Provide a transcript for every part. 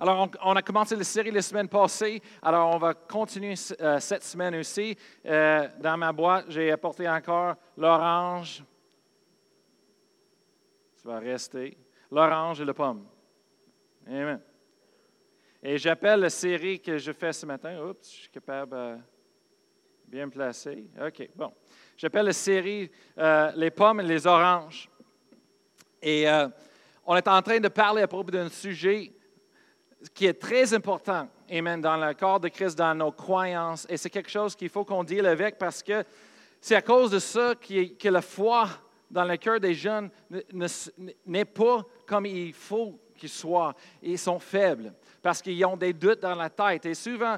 Alors, on, a commencé la série la semaine passée. Alors, on va continuer euh, cette semaine aussi. Euh, dans ma boîte, j'ai apporté encore l'orange. Ça va rester. L'orange et la pomme. Amen. Et j'appelle la série que je fais ce matin. Oups, je suis capable de bien placer. OK, bon. J'appelle la série euh, Les pommes et les oranges. Et on est en train de parler à propos d'un sujet qui est très important, Amen, dans le corps de Christ, dans nos croyances. Et c'est quelque chose qu'il faut qu'on deal avec parce que c'est à cause de ça que la foi dans le cœur des jeunes n'est pas comme il faut qu'ils soient. Ils sont faibles parce qu'ils ont des doutes dans la tête. Et souvent,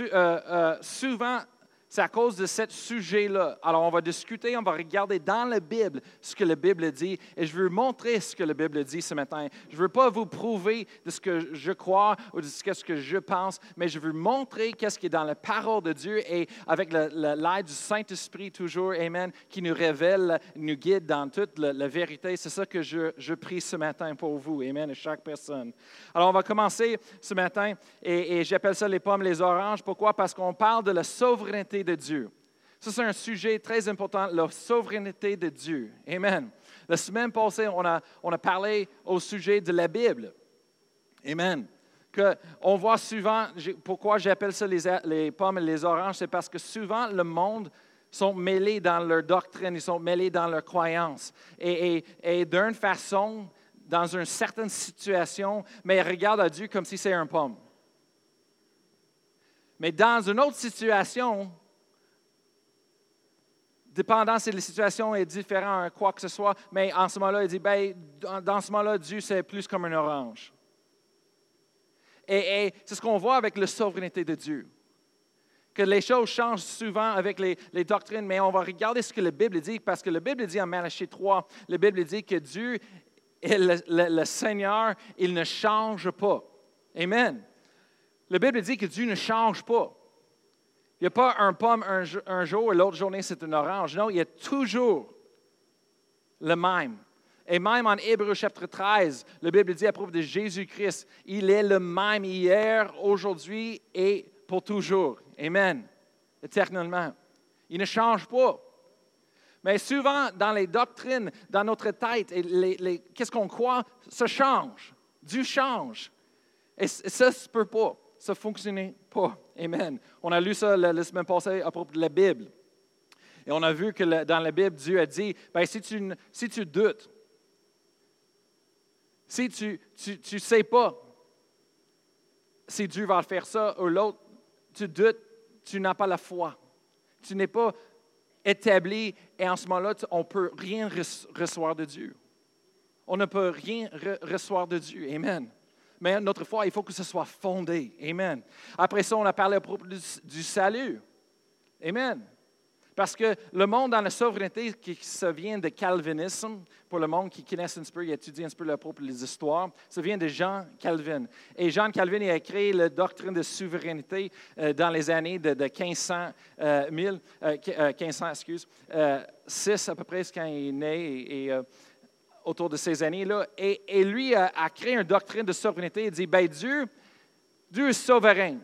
euh, euh, souvent c'est à cause de ce sujet-là. Alors, on va discuter, on va regarder dans la Bible ce que la Bible dit, et je veux montrer ce que la Bible dit ce matin. Je ne veux pas vous prouver de ce que je crois ou de ce que je pense, mais je veux montrer qu'est-ce qui est dans la parole de Dieu et avec l'aide du Saint-Esprit toujours, Amen, qui nous révèle, nous guide dans toute la, vérité. C'est ça que je, prie ce matin pour vous, Amen, et chaque personne. Alors, on va commencer ce matin, et j'appelle ça les pommes, les oranges. Pourquoi? Parce qu'on parle de la souveraineté de Dieu. Ça, c'est un sujet très important, la souveraineté de Dieu. Amen. La semaine passée, on a, on a parlé au sujet de la Bible. Amen. Que on voit souvent, pourquoi j'appelle ça les, les, pommes et les oranges, c'est parce que souvent le monde sont mêlés dans leur doctrine, ils sont mêlés dans leurs croyances. Et, et, et d'une façon, dans une certaine situation, mais ils regardent à Dieu comme si c'est un pomme. Mais dans une autre situation, dépendant si la situation est différente, quoi que ce soit, mais en ce moment-là, il dit, ben, dans ce moment-là, Dieu, c'est plus comme un orange. Et, c'est ce qu'on voit avec la souveraineté de Dieu. Que les choses changent souvent avec les, doctrines, mais on va regarder ce que la Bible dit, parce que la Bible dit en Malachie 3, la Bible dit que Dieu est le Seigneur, il ne change pas. Amen. La Bible dit que Dieu ne change pas. Il n'y a pas un pomme un, jour et l'autre journée c'est une orange. Non, il y a toujours le même. Et même en Hébreu chapitre 13, la Bible dit à propos de Jésus-Christ, il est le même hier, aujourd'hui et pour toujours. Amen. Éternellement. Il ne change pas. Mais souvent, dans les doctrines, dans notre tête, qu'est-ce qu'on croit, ça change. Dieu change. Et ça ne peut pas ça ne fonctionnait pas. Amen. On a lu ça la, semaine passée à propos de la Bible. Et on a vu que dans la Bible, Dieu a dit, ben, si, tu, si tu doutes, si tu ne sais pas si Dieu va faire ça ou l'autre, tu doutes, tu n'as pas la foi. Tu n'es pas établi et en ce moment-là, on ne peut rien recevoir de Dieu. On ne peut rien recevoir de Dieu. Amen mais notre foi, il faut que ce soit fondé. Amen. Après ça, on a parlé du, salut. Amen. Parce que le monde dans la souveraineté qui se vient de calvinisme, pour le monde qui connaît un peu, qui étudie un peu à propos des histoires, ça vient de Jean Calvin. Et Jean Calvin a créé la doctrine de souveraineté euh, dans les années de, 1500, 1500, excuse, 6 à peu près, quand il est né. Et, autour de ces années-là. Et, lui a, créé une doctrine de souveraineté. Il dit, ben Dieu, Dieu est souverain.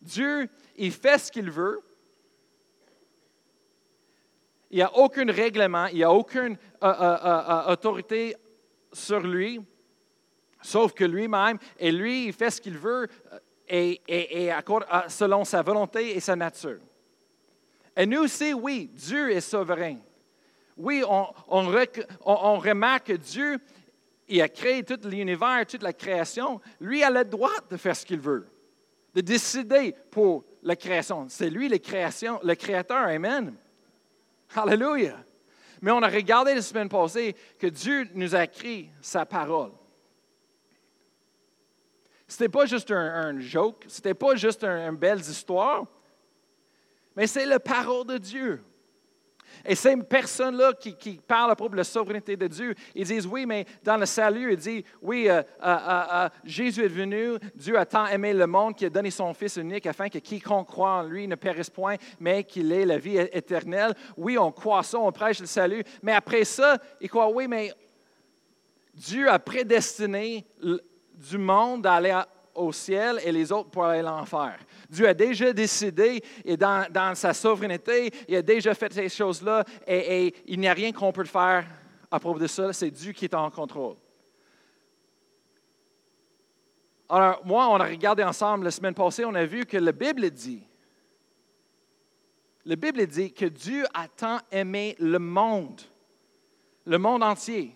Dieu, il fait ce qu'il veut. Il n'y a aucun règlement, il n'y a aucune euh, euh, euh, autorité sur lui, sauf que lui-même, et lui, il fait ce qu'il veut et, selon sa volonté et sa nature. Et nous aussi, oui, Dieu est souverain. Oui, on, remarque que Dieu, il a créé tout l'univers, toute la création. Lui a le droit de faire ce qu'il veut, de décider pour la création. C'est lui le, créateur. Amen. Alléluia. Mais on a regardé la semaine passée que Dieu nous a écrit sa parole. Ce n'était pas juste un, joke, ce n'était pas juste une belle histoire, mais c'est la parole de Dieu. Et ces personnes-là qui, parlent à propos de la souveraineté de Dieu, ils disent, oui, mais dans le salut, ils disent, oui, euh, euh, euh, Jésus est venu, Dieu a tant aimé le monde qu'il a donné son Fils unique afin que quiconque croit en lui ne périsse point, mais qu'il ait la vie éternelle. Oui, on croit ça, on prêche le salut, mais après ça, ils croient, oui, mais Dieu a prédestiné du monde à aller au ciel et les autres pour aller à l'enfer. Dieu a déjà décidé et dans, dans, sa souveraineté, il a déjà fait ces choses-là et, et il n'y a rien qu'on peut faire à propos de ça. C'est Dieu qui est en contrôle. Alors, moi, on a regardé ensemble la semaine passée, on a vu que la Bible dit, la Bible dit que Dieu a tant aimé le monde, le monde entier.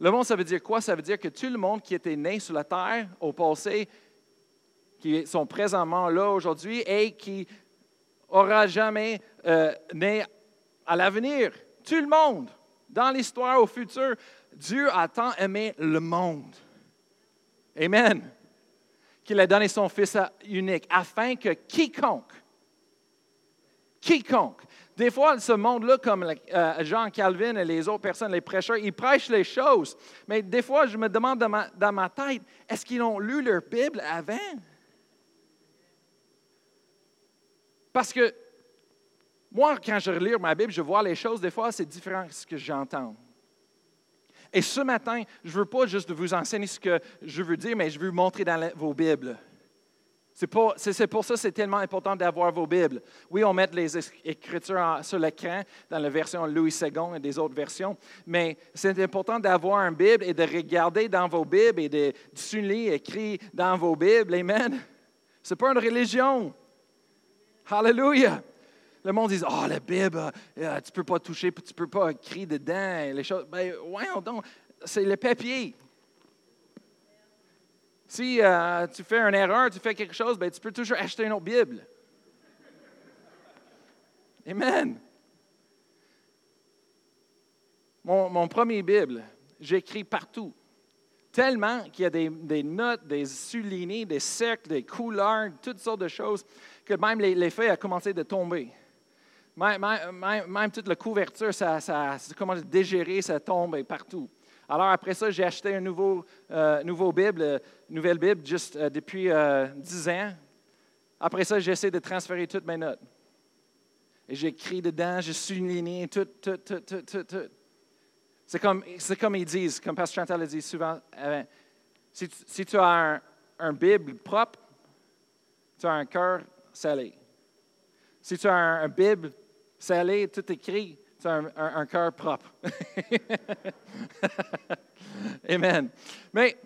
Le monde, ça veut dire quoi? Ça veut dire que tout le monde qui était né sur la terre au passé, qui sont présentement là aujourd'hui et qui aura jamais euh, né à l'avenir. Tout le monde, dans l'histoire, au futur, Dieu a tant aimé le monde. Amen. Qu'il a donné son Fils unique afin que quiconque, quiconque, des fois, ce monde-là, comme euh, Jean Calvin et les autres personnes, les prêcheurs, ils prêchent les choses. Mais des fois, je me demande dans ma, tête, est-ce qu'ils ont lu leur Bible avant? Parce que moi, quand je relis ma Bible, je vois les choses, des fois, c'est différent de ce que j'entends. Et ce matin, je ne veux pas juste vous enseigner ce que je veux dire, mais je veux vous montrer dans vos Bibles. C'est pour, ça que c'est tellement important d'avoir vos Bibles. Oui, on met les Écritures sur l'écran dans la version Louis II et des autres versions, mais c'est important d'avoir une Bible et de regarder dans vos Bibles et de, souligner écrit dans vos Bibles. Amen. Ce n'est pas une religion. Hallelujah. Le monde dit Oh, la Bible, euh, tu ne peux pas toucher, tu ne peux pas écrire dedans. Les choses. Ben, ouais, donc, c'est le papier. Si euh, tu fais une erreur, tu fais quelque chose, ben, tu peux toujours acheter une autre Bible. Amen. Mon, premier Bible, j'écris partout. Tellement qu'il y a des, notes, des soulignés, des cercles, des couleurs, toutes sortes de choses, que même les, feuilles ont commencé de tomber. Même, toute la couverture, ça, ça, commence à dégérer, ça tombe partout. Alors après ça, j'ai acheté une nouveau, euh, Bible, euh, nouvelle Bible, juste euh, depuis dix ans. Après ça, j'essaie de transférer toutes mes notes. Et j'écris dedans, je souligne tout, tout, tout, tout, tout, tout. C'est comme, comme ils disent, comme Pasteur Chantal le dit souvent, si, si, tu as un, un, Bible propre, tu as un cœur salé. Si tu as un, un Bible salé, tout écrit, c'est un, cœur propre. Amen. Mais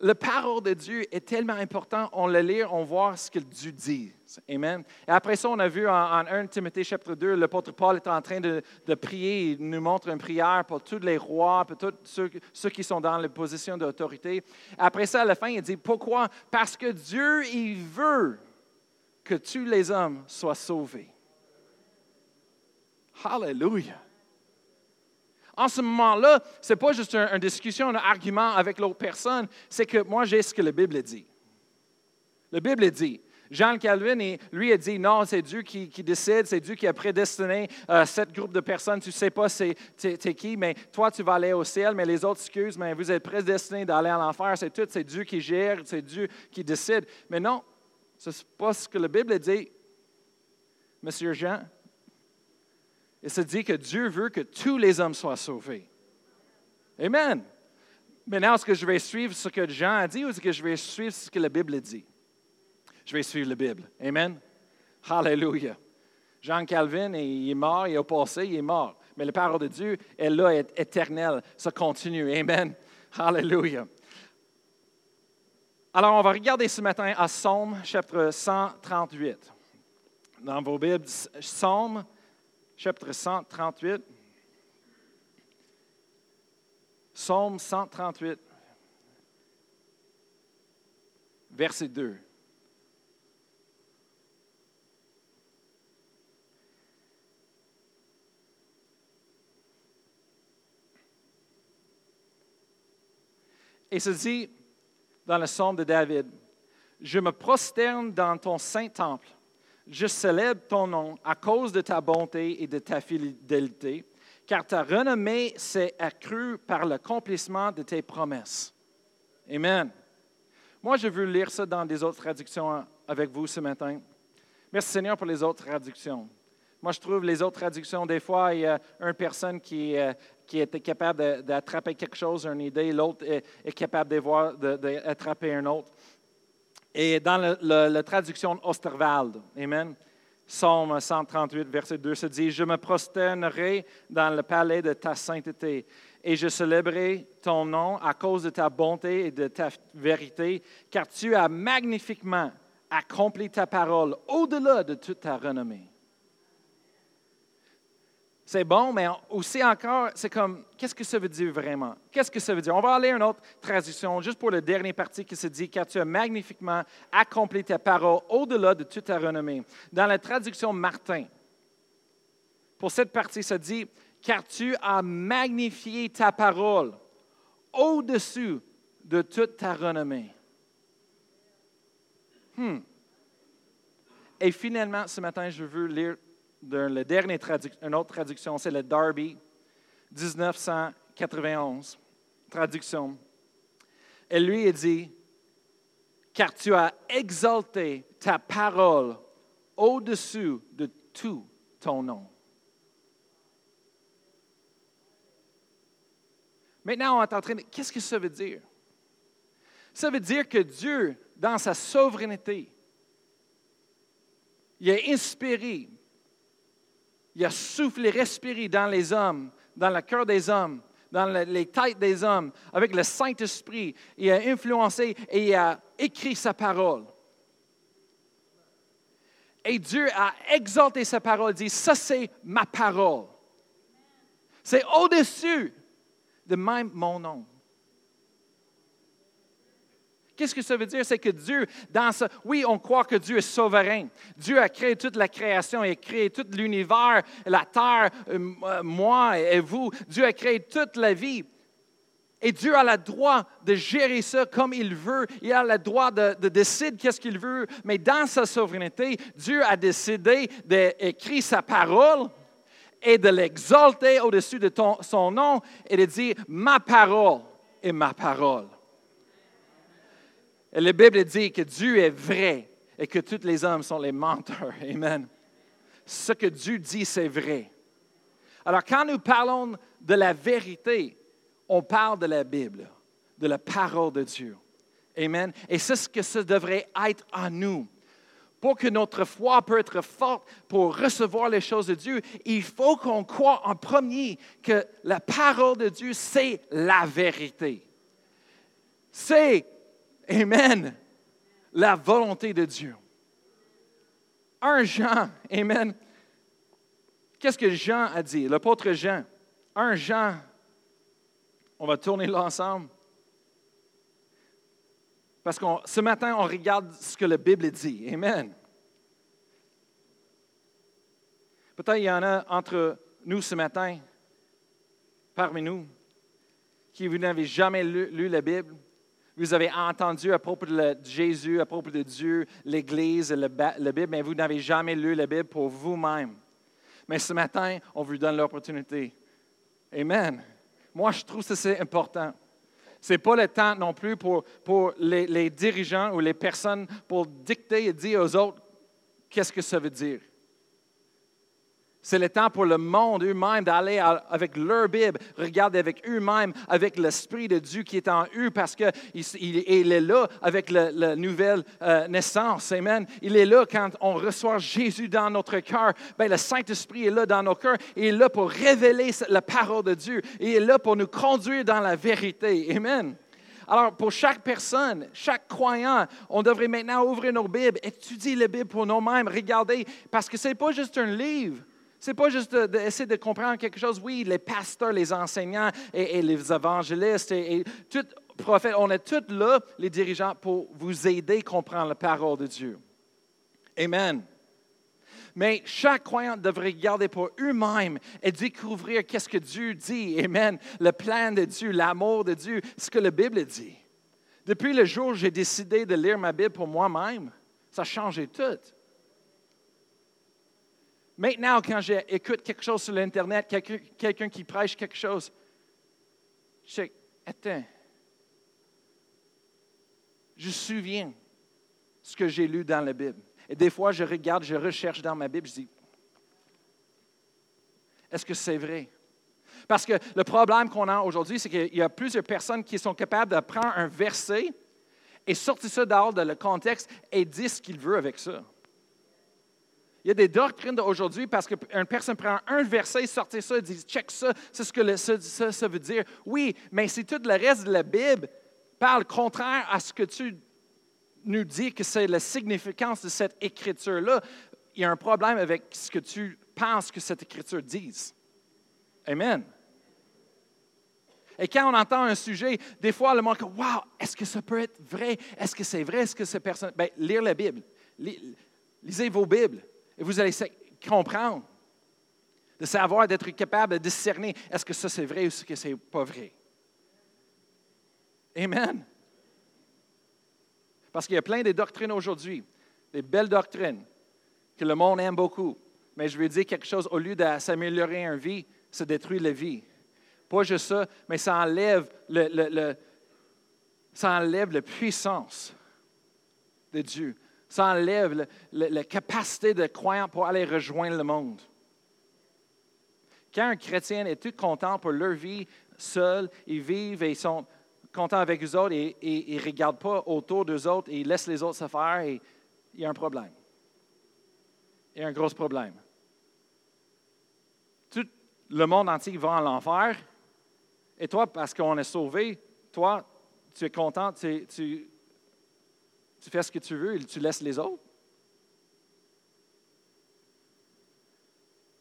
la parole de Dieu est tellement importante, on le lit, on voit ce que Dieu dit. Amen. Et après ça, on a vu en, 1 Timothée chapitre 2, l'apôtre Paul est en train de, prier, il nous montre une prière pour tous les rois, pour tous ceux, ceux qui sont dans les positions d'autorité. Après ça, à la fin, il dit, pourquoi? Parce que Dieu, il veut que tous les hommes soient sauvés. Hallelujah. En ce moment-là, ce n'est pas juste une, discussion, un argument avec l'autre personne, c'est que moi, j'ai ce que la Bible dit. La Bible dit. Jean Calvin, lui, a dit non, c'est Dieu qui, décide, c'est Dieu qui a prédestiné euh, cette groupe de personnes. Tu ne sais pas c'est, qui, mais toi, tu vas aller au ciel, mais les autres, excusent, mais vous êtes prédestinés d'aller à l'enfer. C'est tout, c'est Dieu qui gère, c'est Dieu qui décide. Mais non, ce n'est pas ce que la Bible dit. Monsieur Jean, il se dit que Dieu veut que tous les hommes soient sauvés. Amen. Maintenant, est-ce que je vais suivre ce que Jean a dit ou est-ce que je vais suivre ce que la Bible dit? Je vais suivre la Bible. Amen. Hallelujah. Jean Calvin, il est mort, il est passé, il est mort. Mais la parole de Dieu est là, est éternelle. Ça continue. Amen. Hallelujah. Alors, on va regarder ce matin à Psaume, chapitre 138. Dans vos Bibles, Psaume chapitre 138. Psaume 138, verset 2. Et se dit dans le psaume de David, Je me prosterne dans ton saint temple je célèbre ton nom à cause de ta bonté et de ta fidélité, car ta renommée s'est accrue par l'accomplissement de tes promesses. Amen. Moi, je veux lire ça dans des autres traductions avec vous ce matin. Merci Seigneur pour les autres traductions. Moi, je trouve les autres traductions, des fois, il y a une personne qui, euh, qui était capable d'attraper quelque chose, une idée, l'autre est, capable d'attraper un autre. Et dans la traduction Osterwald, Amen, Psaume 138, verset 2 se dit, Je me prosternerai dans le palais de ta sainteté et je célébrerai ton nom à cause de ta bonté et de ta vérité, car tu as magnifiquement accompli ta parole au-delà de toute ta renommée. C'est bon, mais aussi encore, c'est comme, qu'est-ce que ça veut dire vraiment? Qu'est-ce que ça veut dire? On va aller à une autre traduction, juste pour le dernier partie qui se dit, car tu as magnifiquement accompli ta parole au-delà de toute ta renommée. Dans la traduction Martin, pour cette partie, ça dit, car tu as magnifié ta parole au-dessus de toute ta renommée. Hmm. Et finalement, ce matin, je veux lire traduction, une autre traduction, c'est le Darby, 1991, traduction. Et lui, il dit, car tu as exalté ta parole au-dessus de tout ton nom. Maintenant, on est en train. Qu'est-ce que ça veut dire? Ça veut dire que Dieu, dans sa souveraineté, il a inspiré il a soufflé, respiré dans les hommes, dans le cœur des hommes, dans les têtes des hommes, avec le Saint-Esprit. Il a influencé et il a écrit sa parole. Et Dieu a exalté sa parole, dit, ça c'est ma parole. C'est au-dessus de même mon nom. Qu'est-ce que ça veut dire? C'est que Dieu, dans ce... Oui, on croit que Dieu est souverain. Dieu a créé toute la création, il a créé tout l'univers, la terre, euh, euh, moi et vous. Dieu a créé toute la vie. Et Dieu a le droit de gérer ça comme il veut. Il a le droit de, décider qu'est-ce qu'il veut. Mais dans sa souveraineté, Dieu a décidé d'écrire sa parole et de l'exalter au-dessus de son nom et de dire, ma parole est ma parole. La Bible dit que Dieu est vrai et que tous les hommes sont les menteurs. Amen. Ce que Dieu dit, c'est vrai. Alors, quand nous parlons de la vérité, on parle de la Bible, de la parole de Dieu. Amen. Et c'est ce que ça devrait être en nous. Pour que notre foi puisse être forte pour recevoir les choses de Dieu, il faut qu'on croit en premier que la parole de Dieu, c'est la vérité. C'est Amen. La volonté de Dieu. Un Jean, Amen. Qu'est-ce que Jean a dit? L'apôtre Jean. Un Jean. On va tourner là ensemble. Parce que ce matin, on regarde ce que la Bible dit. Amen. Peut-être il y en a entre nous ce matin, parmi nous, qui vous n'avez jamais lu la Bible, vous avez entendu à propos de Jésus, à propos de Dieu, l'Église, la Bible, mais vous n'avez jamais lu la Bible pour vous-même. Mais ce matin, on vous donne l'opportunité. Amen. Moi, je trouve que c'est important. Ce n'est pas le temps non plus pour, pour les dirigeants ou les personnes pour dicter et dire aux autres qu'est-ce que ça veut dire. C'est le temps pour le monde eux-mêmes d'aller avec leur Bible, regarder avec eux-mêmes, avec l'Esprit de Dieu qui est en eux, parce qu'il il, est là avec la, nouvelle euh, naissance. Amen. Il est là quand on reçoit Jésus dans notre cœur. Ben, le Saint-Esprit est là dans nos cœurs. Il est là pour révéler la parole de Dieu. Il est là pour nous conduire dans la vérité. Amen. Alors, pour chaque personne, chaque croyant, on devrait maintenant ouvrir nos Bibles, étudier la Bible pour nous-mêmes, regarder, parce que ce n'est pas juste un livre. N'est pas juste d'essayer de, comprendre quelque chose. Oui, les pasteurs, les enseignants et, les évangélistes et, et tout prophètes, on est tous là, les dirigeants, pour vous aider à comprendre la parole de Dieu. Amen. Mais chaque croyant devrait regarder pour eux-mêmes et découvrir qu'est-ce que Dieu dit. Amen. Le plan de Dieu, l'amour de Dieu, ce que la Bible dit. Depuis le jour où j'ai décidé de lire ma Bible pour moi-même, ça a changé tout. Maintenant, quand j'écoute quelque chose sur l'Internet, quelqu'un qui prêche quelque chose, je sais, attends, je me souviens ce que j'ai lu dans la Bible. Et des fois, je regarde, je recherche dans ma Bible, je dis, est-ce que c'est vrai? Parce que le problème qu'on a aujourd'hui, c'est qu'il y a plusieurs personnes qui sont capables de prendre un verset et sorti ça dehors de le contexte et dit ce qu'il veut avec ça. Il y a des doctrines d'aujourd'hui parce qu'une personne prend un verset, sortait ça, dit check ça, c'est ce que ça, veut dire. Oui, mais si tout le reste de la Bible parle contraire à ce que tu nous dis que c'est la significance de cette écriture-là, il y a un problème avec ce que tu penses que cette écriture dise. Amen. Et quand on entend un sujet, des fois, le monde dit Wow, est-ce que ça peut être vrai? Est-ce que c'est vrai? Est-ce que c'est personne. Bien, lire la Bible. Lisez vos Bibles et vous allez comprendre, de savoir, d'être capable de discerner est-ce que ça c'est vrai ou est-ce que c'est pas vrai. Amen. Parce qu'il y a plein de doctrines aujourd'hui, des belles doctrines que le monde aime beaucoup. Mais je veux dire quelque chose, au lieu de s'améliorer une vie, ça détruit la vie. Pas juste ça, mais ça enlève, le, ça enlève la puissance de Dieu. Ça enlève la capacité de croyant pour aller rejoindre le monde. Quand un chrétien est tout content pour leur vie seul, ils vivent et ils sont contents avec eux autres et, ils ne regardent pas autour d'eux autres et ils laissent les autres se faire, et il y a un problème. Il y a un gros problème. Tout le monde entier va en l'enfer et toi, parce qu'on est sauvé, toi, tu es content, tu, fais ce que tu veux et tu laisses les autres.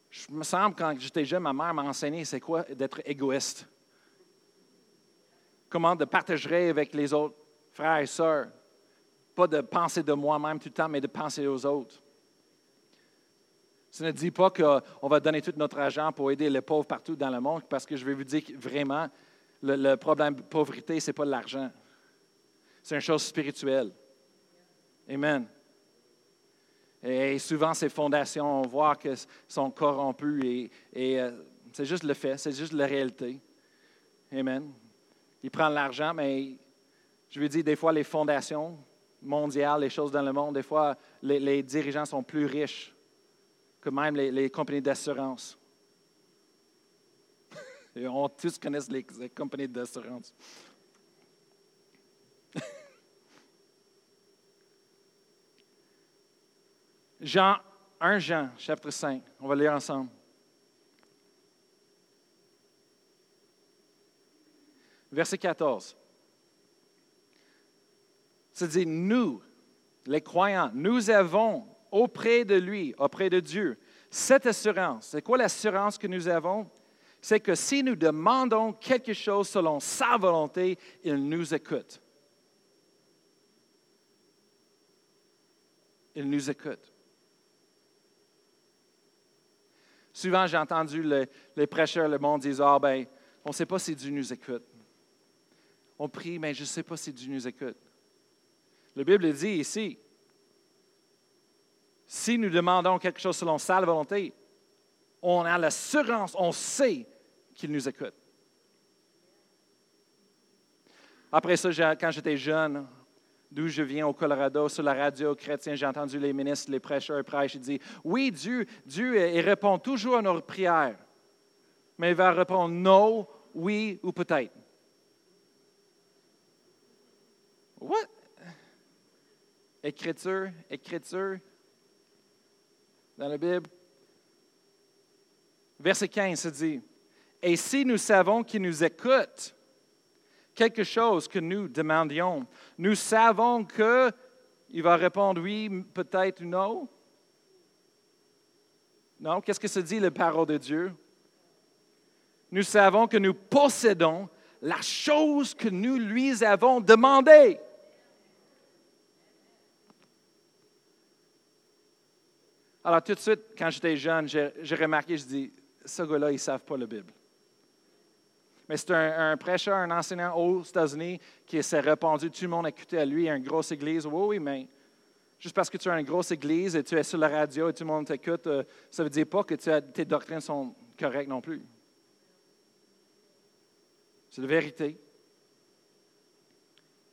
Je me semble, quand j'étais jeune, ma mère m'a enseigné c'est quoi d'être égoïste. Comment de partager avec les autres frères et sœurs. Pas de penser de moi-même tout le temps, mais de penser aux autres. Ça ne dit pas qu'on va donner tout notre argent pour aider les pauvres partout dans le monde, parce que je vais vous dire que vraiment, le, problème de pauvreté, ce n'est pas l'argent. C'est une chose spirituelle. Amen. Et souvent, ces fondations, on voit qu'elles sont corrompues et, euh, c'est juste le fait, c'est juste la réalité. Amen. Ils prennent l'argent, mais je veux dire, des fois, les fondations mondiales, les choses dans le monde, des fois, les dirigeants sont plus riches que même les, compagnies d'assurance. On tous les, les compagnies d'assurance. Jean, 1 Jean, chapitre 5. On va lire ensemble. Verset 14. Ça dit, nous, les croyants, nous avons auprès de lui, auprès de Dieu. Cette assurance, c'est quoi l'assurance que nous avons? C'est que si nous demandons quelque chose selon sa volonté, il nous écoute. Il nous écoute. Souvent, j'ai entendu les, prêcheurs, le monde dire Ah, ben, on ne sait pas si Dieu nous écoute. On prie, mais je ne sais pas si Dieu nous écoute. La Bible dit ici si nous demandons quelque chose selon sa volonté, on a l'assurance, on sait qu'il nous écoute. Après ça, quand j'étais jeune, d'où je viens au Colorado, sur la radio chrétienne, j'ai entendu les ministres, les prêcheurs prêcher, ils disent, oui, Dieu, Dieu il répond toujours à nos prières, mais il va répondre non, oui ou peut-être. What? Écriture, écriture, dans la Bible. Verset 15 se dit, Et si nous savons qu'il nous écoute, quelque chose que nous demandions, nous savons qu'il va répondre oui, peut-être non. Non, qu'est-ce que se dit la parole de Dieu? Nous savons que nous possédons la chose que nous lui avons demandée. Alors, tout de suite, quand j'étais jeune, j'ai remarqué, je dis, ce gars-là, ils ne savent pas la Bible. Mais c'est un, prêcheur, un enseignant aux États-Unis qui s'est répandu, tout le monde a écouté à lui, une grosse église. Oui, oui, mais juste parce que tu as une grosse église et tu es sur la radio et tout le monde t'écoute, euh, ça ne veut dire pas que tes doctrines sont correctes non plus. C'est la vérité.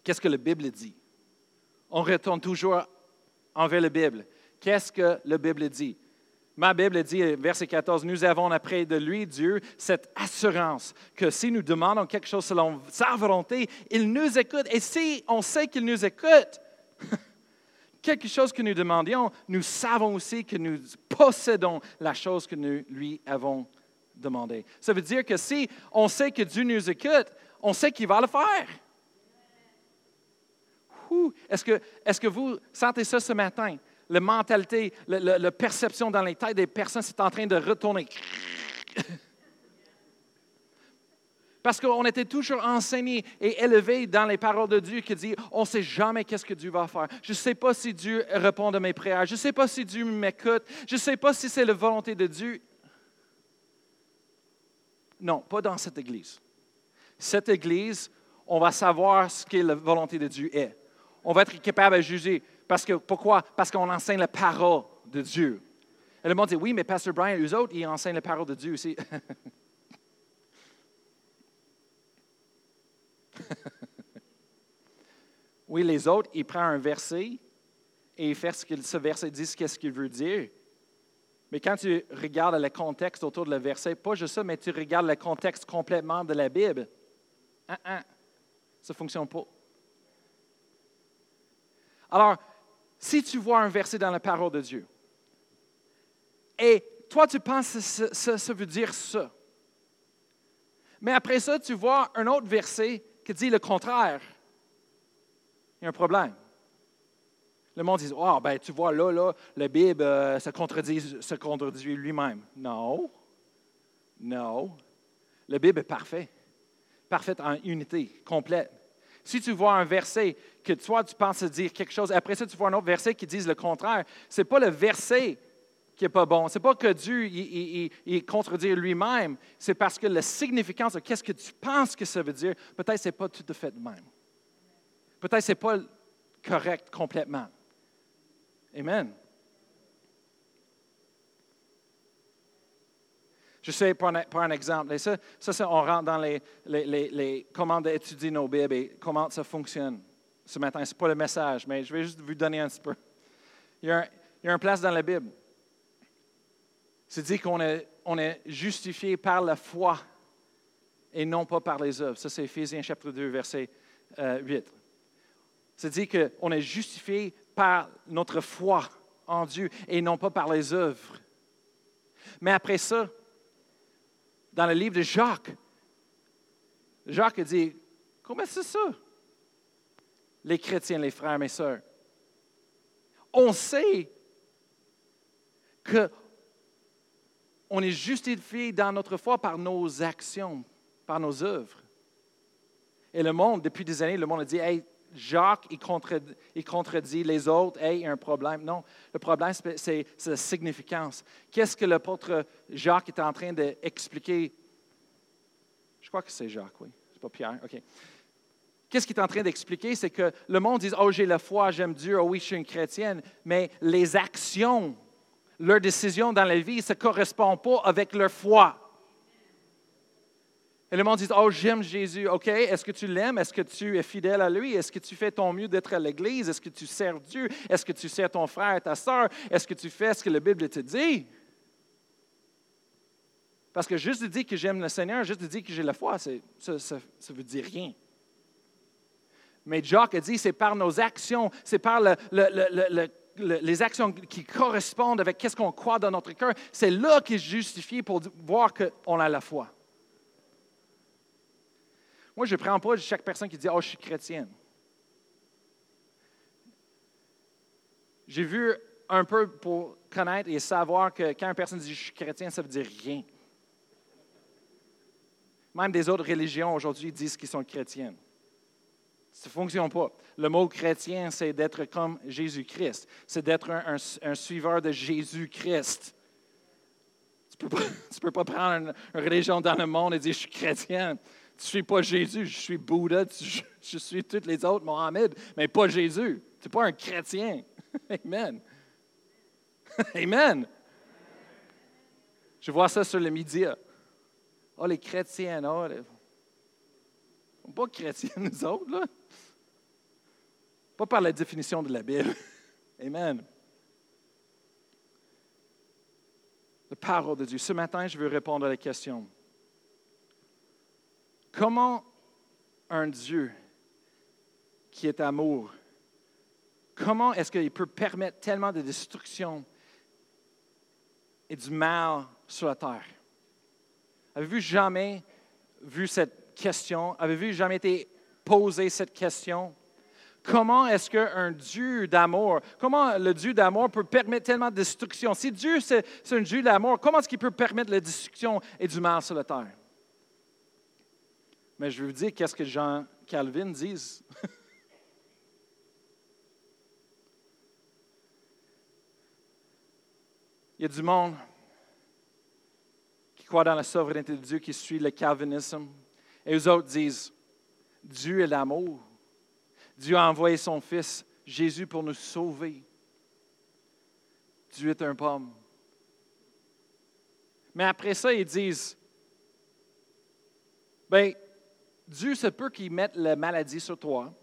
Qu'est-ce que la Bible dit? On retourne toujours envers la Bible. Qu'est-ce que la Bible dit? Ma Bible dit, verset 14, nous avons après de lui, Dieu, cette assurance que si nous demandons quelque chose selon sa volonté, il nous écoute. Et si on sait qu'il nous écoute, quelque chose que nous demandions, nous savons aussi que nous possédons la chose que nous lui avons demandée. Ça veut dire que si on sait que Dieu nous écoute, on sait qu'il va le faire. Est-ce que, est que vous sentez ça ce matin? La mentalité, la, perception dans les têtes des personnes, c'est en train de retourner. Parce qu'on était toujours enseigné et élevé dans les paroles de Dieu qui dit on ne sait jamais qu'est-ce que Dieu va faire. Je ne sais pas si Dieu répond à mes prières. Je ne sais pas si Dieu m'écoute. Je ne sais pas si c'est la volonté de Dieu. Non, pas dans cette Église. Cette Église, on va savoir ce que la volonté de Dieu est. On va être capable de juger. Parce que, pourquoi? Parce qu'on enseigne la parole de Dieu. Et le monde dit, oui, mais Pasteur Brian, eux autres, ils enseignent la parole de Dieu aussi. oui, les autres, ils prennent un verset et ils font ce que ce verset dit, qu'est-ce qu'il veut dire. Mais quand tu regardes le contexte autour de le verset, pas juste ça, mais tu regardes le contexte complètement de la Bible, hein, hein, ça ne fonctionne pas. Alors, si tu vois un verset dans la parole de Dieu, et toi tu penses que ça, veut dire ça, mais après ça, tu vois un autre verset qui dit le contraire, il y a un problème. Le monde dit, oh, ben, tu vois, là, là, la Bible euh, se contredit, se contredit lui-même. Non. Non. La Bible est parfaite. Parfaite en unité, complète. Si tu vois un verset que toi, tu penses dire quelque chose, après ça, tu vois un autre verset qui dit le contraire, ce n'est pas le verset qui n'est pas bon. Ce n'est pas que Dieu il, contredit lui-même. C'est parce que la significance de qu'est-ce que tu penses que ça veut dire, peut-être ce n'est pas tout à fait le même. Peut-être ce n'est pas correct complètement. Amen. Je sais, pour un, exemple, et ça, ça, on rentre dans les, les, les, comment étudier nos Bibles et comment ça fonctionne ce matin. Ce n'est pas le message, mais je vais juste vous donner un petit peu. Il y a, un, une place dans la Bible. C'est dit qu'on est, on est justifié par la foi et non pas par les œuvres. Ça, c'est Éphésiens chapitre 2, verset 8. Euh, C'est dit qu'on est justifié par notre foi en Dieu et non pas par les œuvres. Mais après ça, dans le livre de Jacques, Jacques dit, comment c'est ça? Les chrétiens, les frères, mes sœurs. On sait que on est justifié dans notre foi par nos actions, par nos œuvres. Et le monde, depuis des années, le monde a dit, hey, Jacques, il contredit, il contredit, les autres, hey, il y a un problème. Non, le problème, c'est la significance. Qu'est-ce que l'apôtre Jacques est en train d'expliquer? Je crois que c'est Jacques, oui. C'est pas Pierre. OK. Qu'est-ce qu'il est en train d'expliquer? C'est que le monde dit, oh, j'ai la foi, j'aime Dieu, oh oui, je suis une chrétienne, mais les actions, leurs décisions dans la vie, ne se correspondent pas avec leur foi. Et le monde dit, oh, j'aime Jésus. OK, est-ce que tu l'aimes? Est-ce que tu es fidèle à lui? Est-ce que tu fais ton mieux d'être à l'Église? Est-ce que tu sers Dieu? Est-ce que tu sers ton frère ta soeur? Est-ce que tu fais ce que la Bible te dit? Parce que juste de dire que j'aime le Seigneur, juste de dire que j'ai la foi, ça ne veut dire rien. Mais Jacques a dit, c'est par nos actions, c'est par les actions qui correspondent avec ce qu'on croit dans notre cœur. C'est là qu'il est justifié pour voir qu'on a la foi. Moi, je ne prends pas chaque personne qui dit Oh, je suis chrétienne. J'ai vu un peu pour connaître et savoir que quand une personne dit Je suis chrétien, ça ne veut dire rien. Même des autres religions aujourd'hui disent qu'ils sont chrétiennes. Ça ne fonctionne pas. Le mot chrétien, c'est d'être comme Jésus-Christ. C'est d'être un, suiveur de Jésus-Christ. Tu ne peux, pas prendre une, religion dans le monde et dire je suis chrétien. Tu ne suis pas Jésus, je suis Bouddha, je suis tous les autres, Mohamed, mais pas Jésus. Tu n'es pas un chrétien. Amen. Amen. Je vois ça sur les médias. Oh, les chrétiens, oh, les... pas chrétiens, nous autres, là. Pas par la définition de la Bible. Amen. La parole de Dieu. Ce matin, je veux répondre à la question. Comment un Dieu qui est amour, comment est-ce qu'il peut permettre tellement de destruction et du mal sur la terre? Avez-vous jamais vu cette question? Avez-vous jamais été posé cette question? Comment est-ce qu'un Dieu d'amour, comment le Dieu d'amour peut permettre tellement de destruction? Si Dieu, c'est un Dieu d'amour, comment est-ce qu'il peut permettre la destruction et du mal sur la terre? Mais je veux vous dire, qu'est-ce que Jean Calvin dit? Il y a du monde qui croit dans la souveraineté de Dieu, qui suit le calvinisme. Et eux autres disent, Dieu est l'amour. Dieu a envoyé son Fils, Jésus, pour nous sauver. Dieu est un pomme. Mais après ça, ils disent, ben, Dieu se peut qu'il mette la maladie sur toi.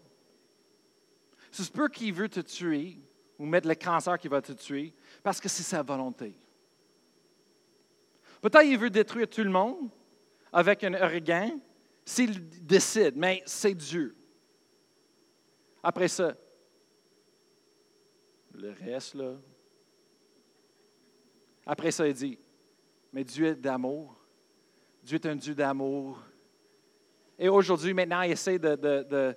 C'est se peut qu'il veut te tuer ou mettre le cancer qui va te tuer parce que c'est sa volonté. Peut-être qu'il veut détruire tout le monde avec un ouragan s'il décide, mais c'est Dieu. Après ça, le reste, là. Après ça, il dit, mais Dieu est d'amour. Dieu est un Dieu d'amour. Et aujourd'hui, maintenant, il essaie de, de,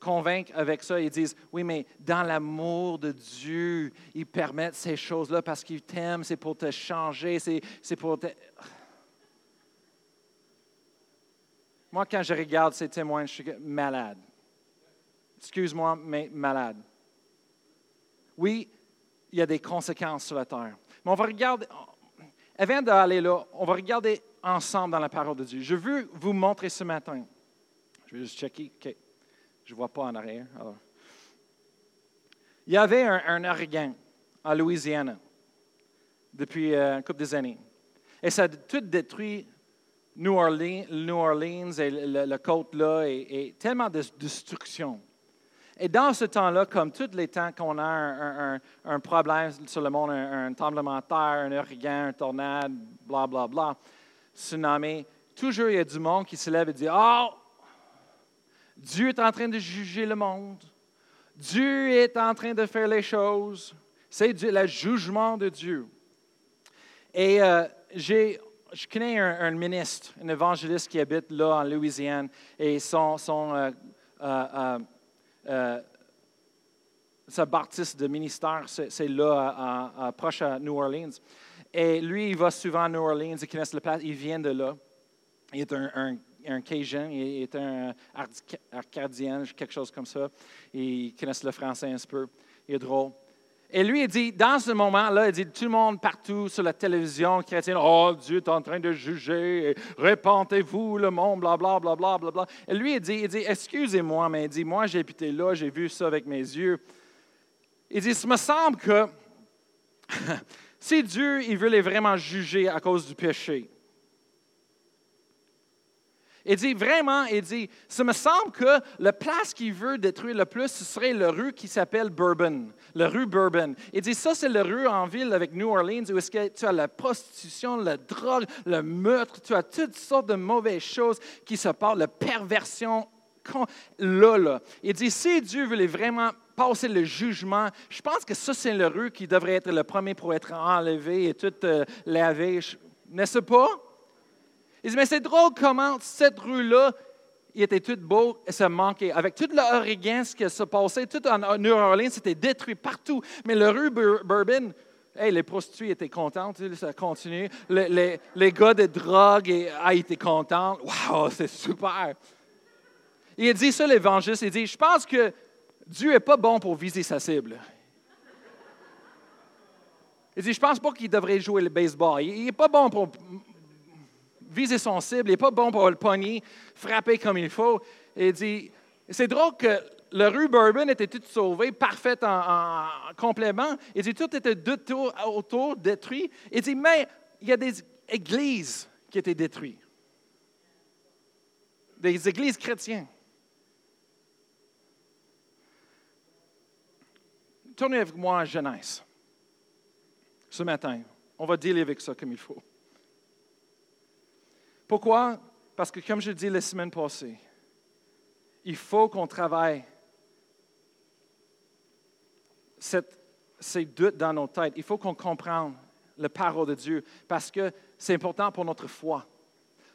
convaincre avec ça. Ils disent, oui, mais dans l'amour de Dieu, il permet ces choses-là parce qu'il t'aime, c'est pour te changer, c'est pour te... Moi, quand je regarde ces témoins, je suis malade excuse-moi, mais malade. Oui, il y a des conséquences sur la terre. Mais on va regarder, avant d'aller là, on va regarder ensemble dans la parole de Dieu. Je veux vous montrer ce matin. Je vais juste checker. OK. Je ne vois pas en arrière. Il y avait un, un en Louisiane depuis euh, une couple d'années. Et ça a tout détruit New Orleans, et la côte là, et, et tellement de destruction. Et dans ce temps-là, comme tous les temps qu'on a un, problème sur le monde, un, tremblement de terre, un ouragan, un tornade, bla, bla, bla, tsunami, toujours il y a du monde qui se lève et dit Oh, Dieu est en train de juger le monde. Dieu est en train de faire les choses. C'est le jugement de Dieu. Et euh, j'ai, je connais un, ministre, un évangéliste qui habite là en Louisiane, et son, euh, euh, euh, baptiste de ministère, c'est là, proche à New Orleans. Et lui, il va souvent à New Orleans, il connaît la place, il vient de là. Il est un, un, Cajun, il est un Arcadien, quelque chose comme ça. Il connaît le français un peu. Il est drôle. Et lui, il dit, dans ce moment-là, il dit, tout le monde partout sur la télévision chrétienne, oh, Dieu est en train de juger, répentez-vous le monde, bla, bla, bla, bla, bla, bla. Et lui, il dit, il dit excusez-moi, mais il dit, moi, j'ai habité là, j'ai vu ça avec mes yeux. Il dit, ça me semble que si Dieu, il veut les vraiment juger à cause du péché, il dit vraiment, il dit, ça me semble que la place qu'il veut détruire le plus, ce serait la rue qui s'appelle Bourbon, la rue Bourbon. Il dit, ça c'est la rue en ville avec New Orleans où est-ce que tu as la prostitution, la drogue, le meurtre, tu as toutes sortes de mauvaises choses qui se passent, la perversion. Là, là. Il dit, si Dieu voulait vraiment passer le jugement, je pense que ça c'est la rue qui devrait être le premier pour être enlevé et tout euh, lavé. N'est-ce pas? Il dit, mais c'est drôle comment cette rue-là, il était tout beau ça manquait. Avec tout l'Oregon, ce qui se passait, tout en New Orleans, c'était détruit partout. Mais la rue Bourbon, les prostituées étaient contentes, ça continue. Les, les, gars de drogue ah, étaient contents. Waouh, c'est super. Il dit ça, l'évangile, il dit, je pense que Dieu n'est pas bon pour viser sa cible. Il dit, je pense pas qu'il devrait jouer le baseball. Il n'est pas bon pour viser son cible, il n'est pas bon pour le pogner, frapper comme il faut. il dit, c'est drôle que le rue Bourbon était toute sauvée, parfaite en, complément. Il dit, tout était autour, autour détruit. Il dit, mais il y a des églises qui étaient détruites. Des églises chrétiennes. Tournez avec moi à Genèse ce matin. On va dealer avec ça comme il faut. Pourquoi? Parce que comme je dis la semaine passée, il faut qu'on travaille ces doutes dans nos têtes. Il faut qu'on comprenne la parole de Dieu parce que c'est important pour notre foi.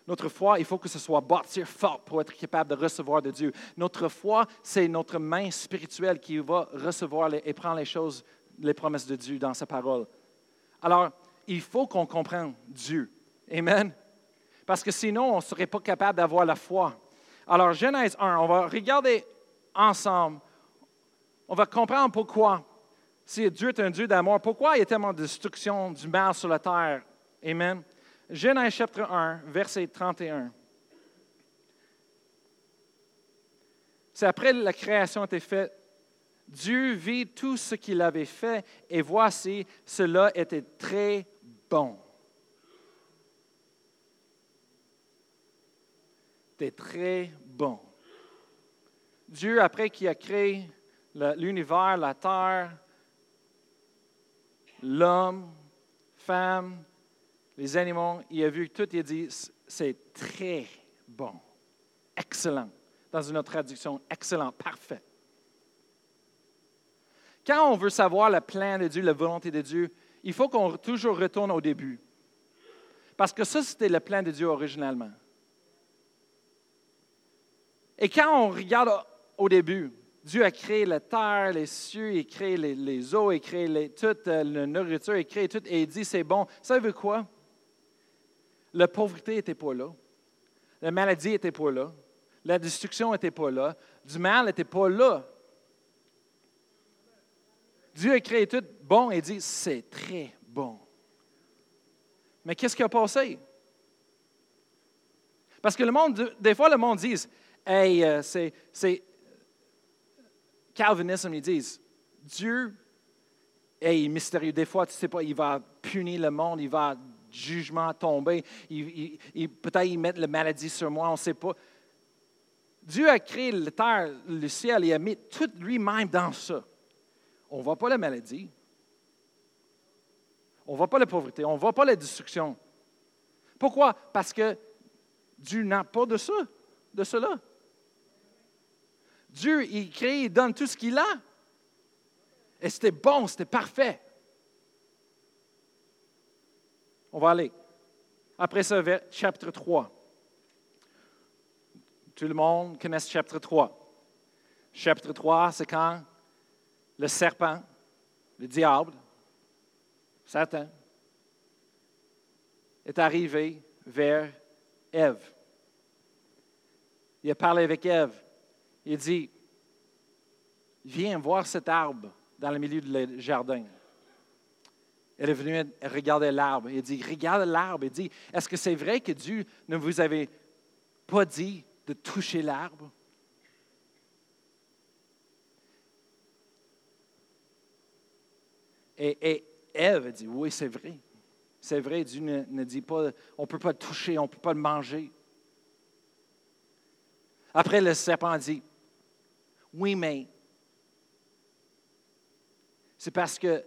Notre foi, il faut que ce soit bâti fort pour être capable de recevoir de Dieu. Notre foi, c'est notre main spirituelle qui va recevoir et prendre les choses, les promesses de Dieu dans sa parole. Alors, il faut qu'on comprenne Dieu. Amen. Parce que sinon, on ne serait pas capable d'avoir la foi. Alors, Genèse 1, on va regarder ensemble. On va comprendre pourquoi si Dieu est un Dieu d'amour, pourquoi il y a tellement de destruction du mal sur la terre? Amen. Genèse chapitre 1, verset 31. C'est après la création a été faite. Dieu vit tout ce qu'il avait fait et voici, cela était très bon. C'était très bon. Dieu, après qu'il a créé l'univers, la terre, l'homme, femme, les animaux, il a vu tout, a dit, c'est très bon, excellent. Dans une autre traduction, excellent, parfait. Quand on veut savoir le plan de Dieu, la volonté de Dieu, il faut qu'on toujours retourne au début. Parce que ça, c'était le plan de Dieu originalement. Et quand on regarde au début, Dieu a créé la terre, les cieux, il a créé les, eaux, il a créé toute euh, la nourriture, il a créé tout, et il dit c'est bon. Ça veut quoi? La pauvreté n'était pas là. La maladie n'était pas là. La destruction n'était pas là. Du mal n'était pas là. Dieu a créé tout bon et dit c'est très bon. Mais qu'est-ce qui a passé? Parce que le monde, des fois, le monde dit Hey, euh, c'est Calvinisme, ils disent, Dieu est mystérieux. Des fois, tu ne sais pas, il va punir le monde, il va jugement tomber, il, peut-être il met la maladie sur moi, on ne sait pas. Dieu a créé la terre, le ciel, il a mis tout lui-même dans ça. On ne voit pas la maladie. On ne voit pas la pauvreté. On ne voit pas la destruction. Pourquoi? Parce que Dieu n'a pas de ça, de cela. Dieu, il crée, il donne tout ce qu'il a. Et c'était bon, c'était parfait. On va aller. Après ça, chapitre 3. Tout le monde connaît ce chapitre 3. Chapitre 3, c'est quand le serpent, le diable, Satan, est arrivé vers Ève. Il a parlé avec Ève. Il dit, viens voir cet arbre dans le milieu du jardin. Elle est venue regarder l'arbre. Il dit, regarde l'arbre. Il dit, est-ce que c'est vrai que Dieu ne vous avait pas dit de toucher l'arbre? Et, et Ève dit, oui, c'est vrai. C'est vrai, Dieu ne, ne, dit pas, on ne peut pas le toucher, on ne peut pas le manger. Après, le serpent dit, oui, mais c'est parce que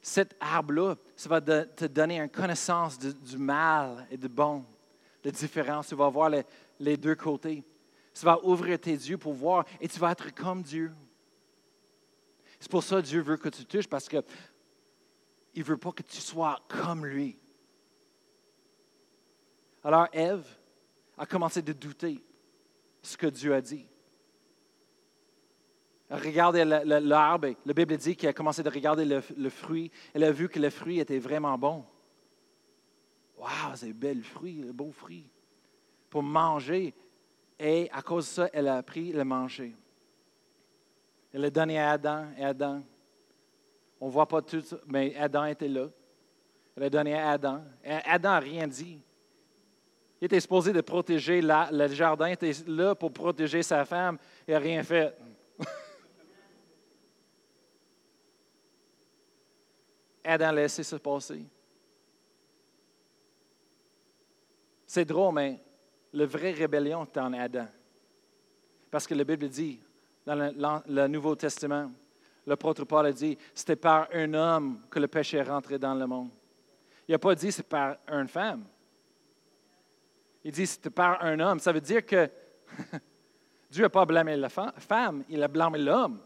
cet arbre-là, ça va te donner une connaissance du mal et du bon, de différence. Tu vas voir les, deux côtés. Ça va ouvrir tes yeux pour voir et tu vas être comme Dieu. C'est pour ça que Dieu veut que tu touches parce qu'il ne veut pas que tu sois comme lui. Alors Ève a commencé de douter ce que Dieu a dit. Regardez l'arbre. La Bible dit qu'il a commencé de regarder le, fruit. Elle a vu que le fruit était vraiment bon. Waouh, c'est bel fruit, un beau fruit. Pour manger. Et à cause de ça, elle a appris le manger. Elle l'a donné à Adam et Adam. On ne voit pas tout mais Adam était là. Elle l'a donné à Adam. Adam n'a rien dit. Il était supposé de protéger le jardin, il était là pour protéger sa femme. Il n'a rien fait. Adam laissé se passer. C'est drôle, mais la vraie rébellion est en Adam. Parce que la Bible dit, dans le, Nouveau Testament, l'apôtre Paul a dit, c'était par un homme que le péché est rentré dans le monde. Il n'a pas dit c'est par une femme. Il dit c'est par un homme. Ça veut dire que Dieu n'a pas blâmé la femme, il a blâmé l'homme.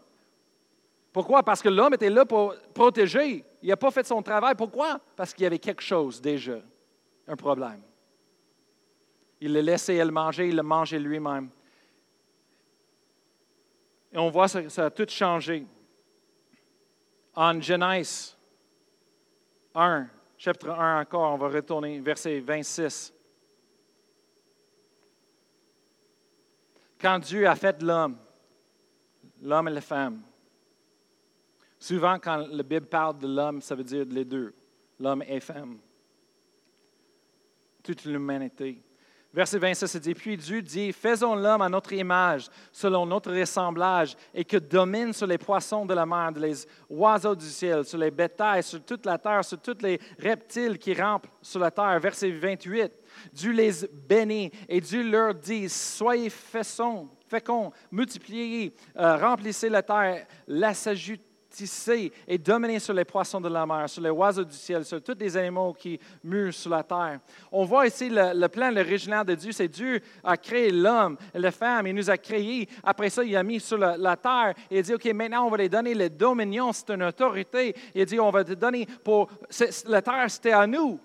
Pourquoi? Parce que l'homme était là pour protéger. Il n'a pas fait son travail. Pourquoi? Parce qu'il y avait quelque chose déjà, un problème. Il l'a laissé elle manger, il l'a mangé lui-même. Et on voit que ça a tout changé. En Genèse 1, chapitre 1 encore, on va retourner, verset 26. Quand Dieu a fait l'homme, l'homme et la femme, souvent quand la Bible parle de l'homme, ça veut dire les deux, l'homme et femme, toute l'humanité. Verset 26 dit, Puis Dieu dit, Faisons l'homme à notre image, selon notre ressemblage, et que domine sur les poissons de la mer, les oiseaux du ciel, sur les bétails, sur toute la terre, sur tous les reptiles qui rampent sur la terre. Verset 28. Dieu les bénit et Dieu leur dit, Soyez féconds, féconds multipliez, euh, remplissez la terre, la s'ajoute et dominer sur les poissons de la mer, sur les oiseaux du ciel, sur tous les animaux qui murent sur la terre. On voit ici le, plan original de Dieu, c'est Dieu a créé l'homme la femme, il nous a créés. Après ça, il a mis sur la, terre il dit, OK, maintenant on va les donner le dominion, c'est une autorité. Il dit, on va te donner pour... La terre, c'était à nous.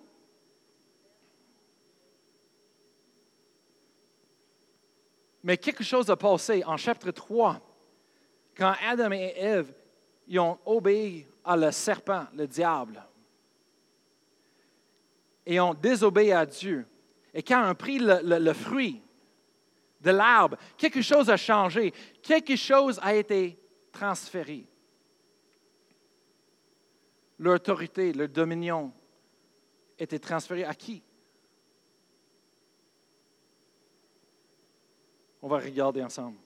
Mais quelque chose a passé en chapitre 3, quand Adam et Ève ils ont obéi à le serpent, le diable. Et ont désobéi à Dieu. Et quand ils ont pris le, fruit de l'arbre, quelque chose a changé, quelque chose a été transféré. L'autorité, leur dominion était transférée à qui? On va regarder ensemble.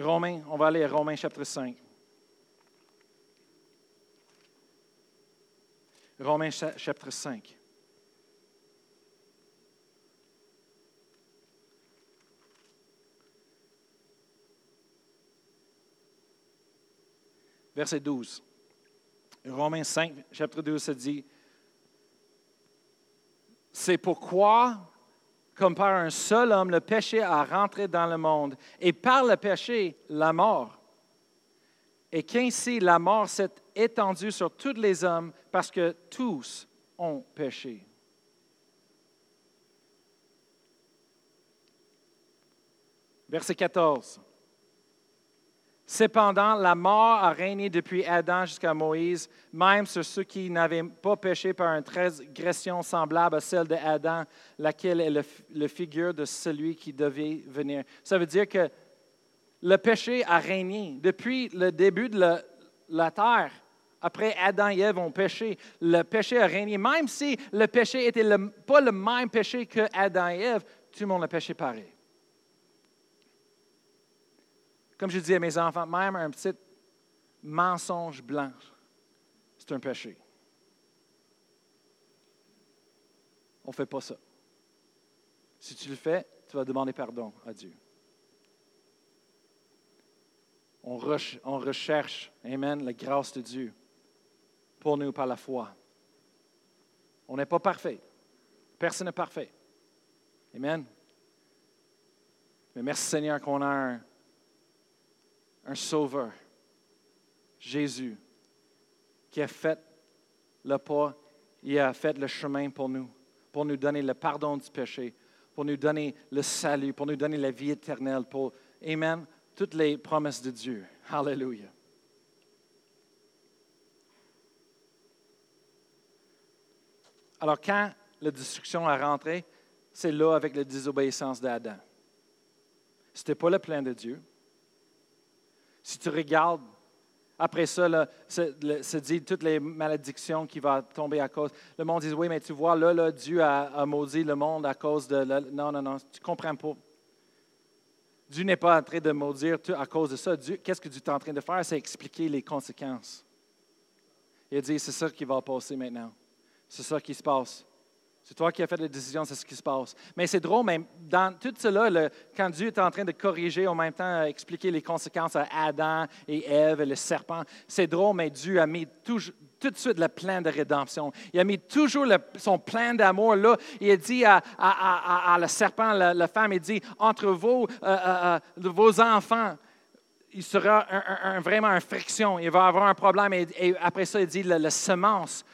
Romains, on va aller à Romains chapitre 5. Romains chapitre 5. Verset 12. Romains 5, chapitre 12, se dit, c'est pourquoi comme par un seul homme, le péché a rentré dans le monde, et par le péché, la mort. Et qu'ainsi la mort s'est étendue sur tous les hommes parce que tous ont péché. Verset 14. Cependant, la mort a régné depuis Adam jusqu'à Moïse, même sur ceux qui n'avaient pas péché par une transgression semblable à celle d'Adam, laquelle est le, figure de celui qui devait venir. Ça veut dire que le péché a régné depuis le début de la, la terre. Après Adam et Ève ont péché, le péché a régné. Même si le péché n'était pas le même péché que Adam et Ève, tout le monde a péché pareil. Comme je dis à mes enfants, même un petit mensonge blanc, c'est un péché. On ne fait pas ça. Si tu le fais, tu vas demander pardon à Dieu. On, recherche, Amen, la grâce de Dieu pour nous par la foi. On n'est pas parfait. Personne n'est parfait. Amen. Mais merci Seigneur qu'on a un, un sauveur, Jésus, qui a fait le pas, il a fait le chemin pour nous, pour nous donner le pardon du péché, pour nous donner le salut, pour nous donner la vie éternelle, pour, Amen, toutes les promesses de Dieu. Alléluia. Alors, quand la destruction a rentré, c'est là avec la désobéissance d'Adam. Ce n'était pas le plan de Dieu. Si tu regardes, après ça, là, se, dit toutes les malédictions qui vont tomber à cause. Le monde dit Oui, mais tu vois, là, là Dieu a, maudit le monde à cause de. non, non, non, tu ne comprends pas. Dieu n'est pas en train de maudire à cause de ça. qu'est-ce que Dieu est en train de faire? C'est expliquer les conséquences. Il a dit C'est ça qui va passer maintenant. C'est ça qui se passe. C'est toi qui as fait la décision, c'est ce qui se passe. Mais c'est drôle, mais dans tout cela, le, quand Dieu est en train de corriger, en même temps expliquer les conséquences à Adam et Ève et le serpent, c'est drôle, mais Dieu a mis tout, de suite le plan de rédemption. Il a mis toujours son plan d'amour là. Il a dit à, le serpent, la, femme, il dit, entre vos, euh, euh, euh, vos enfants, il sera vraiment une friction, il va avoir un problème. Et, après ça, il dit, la semence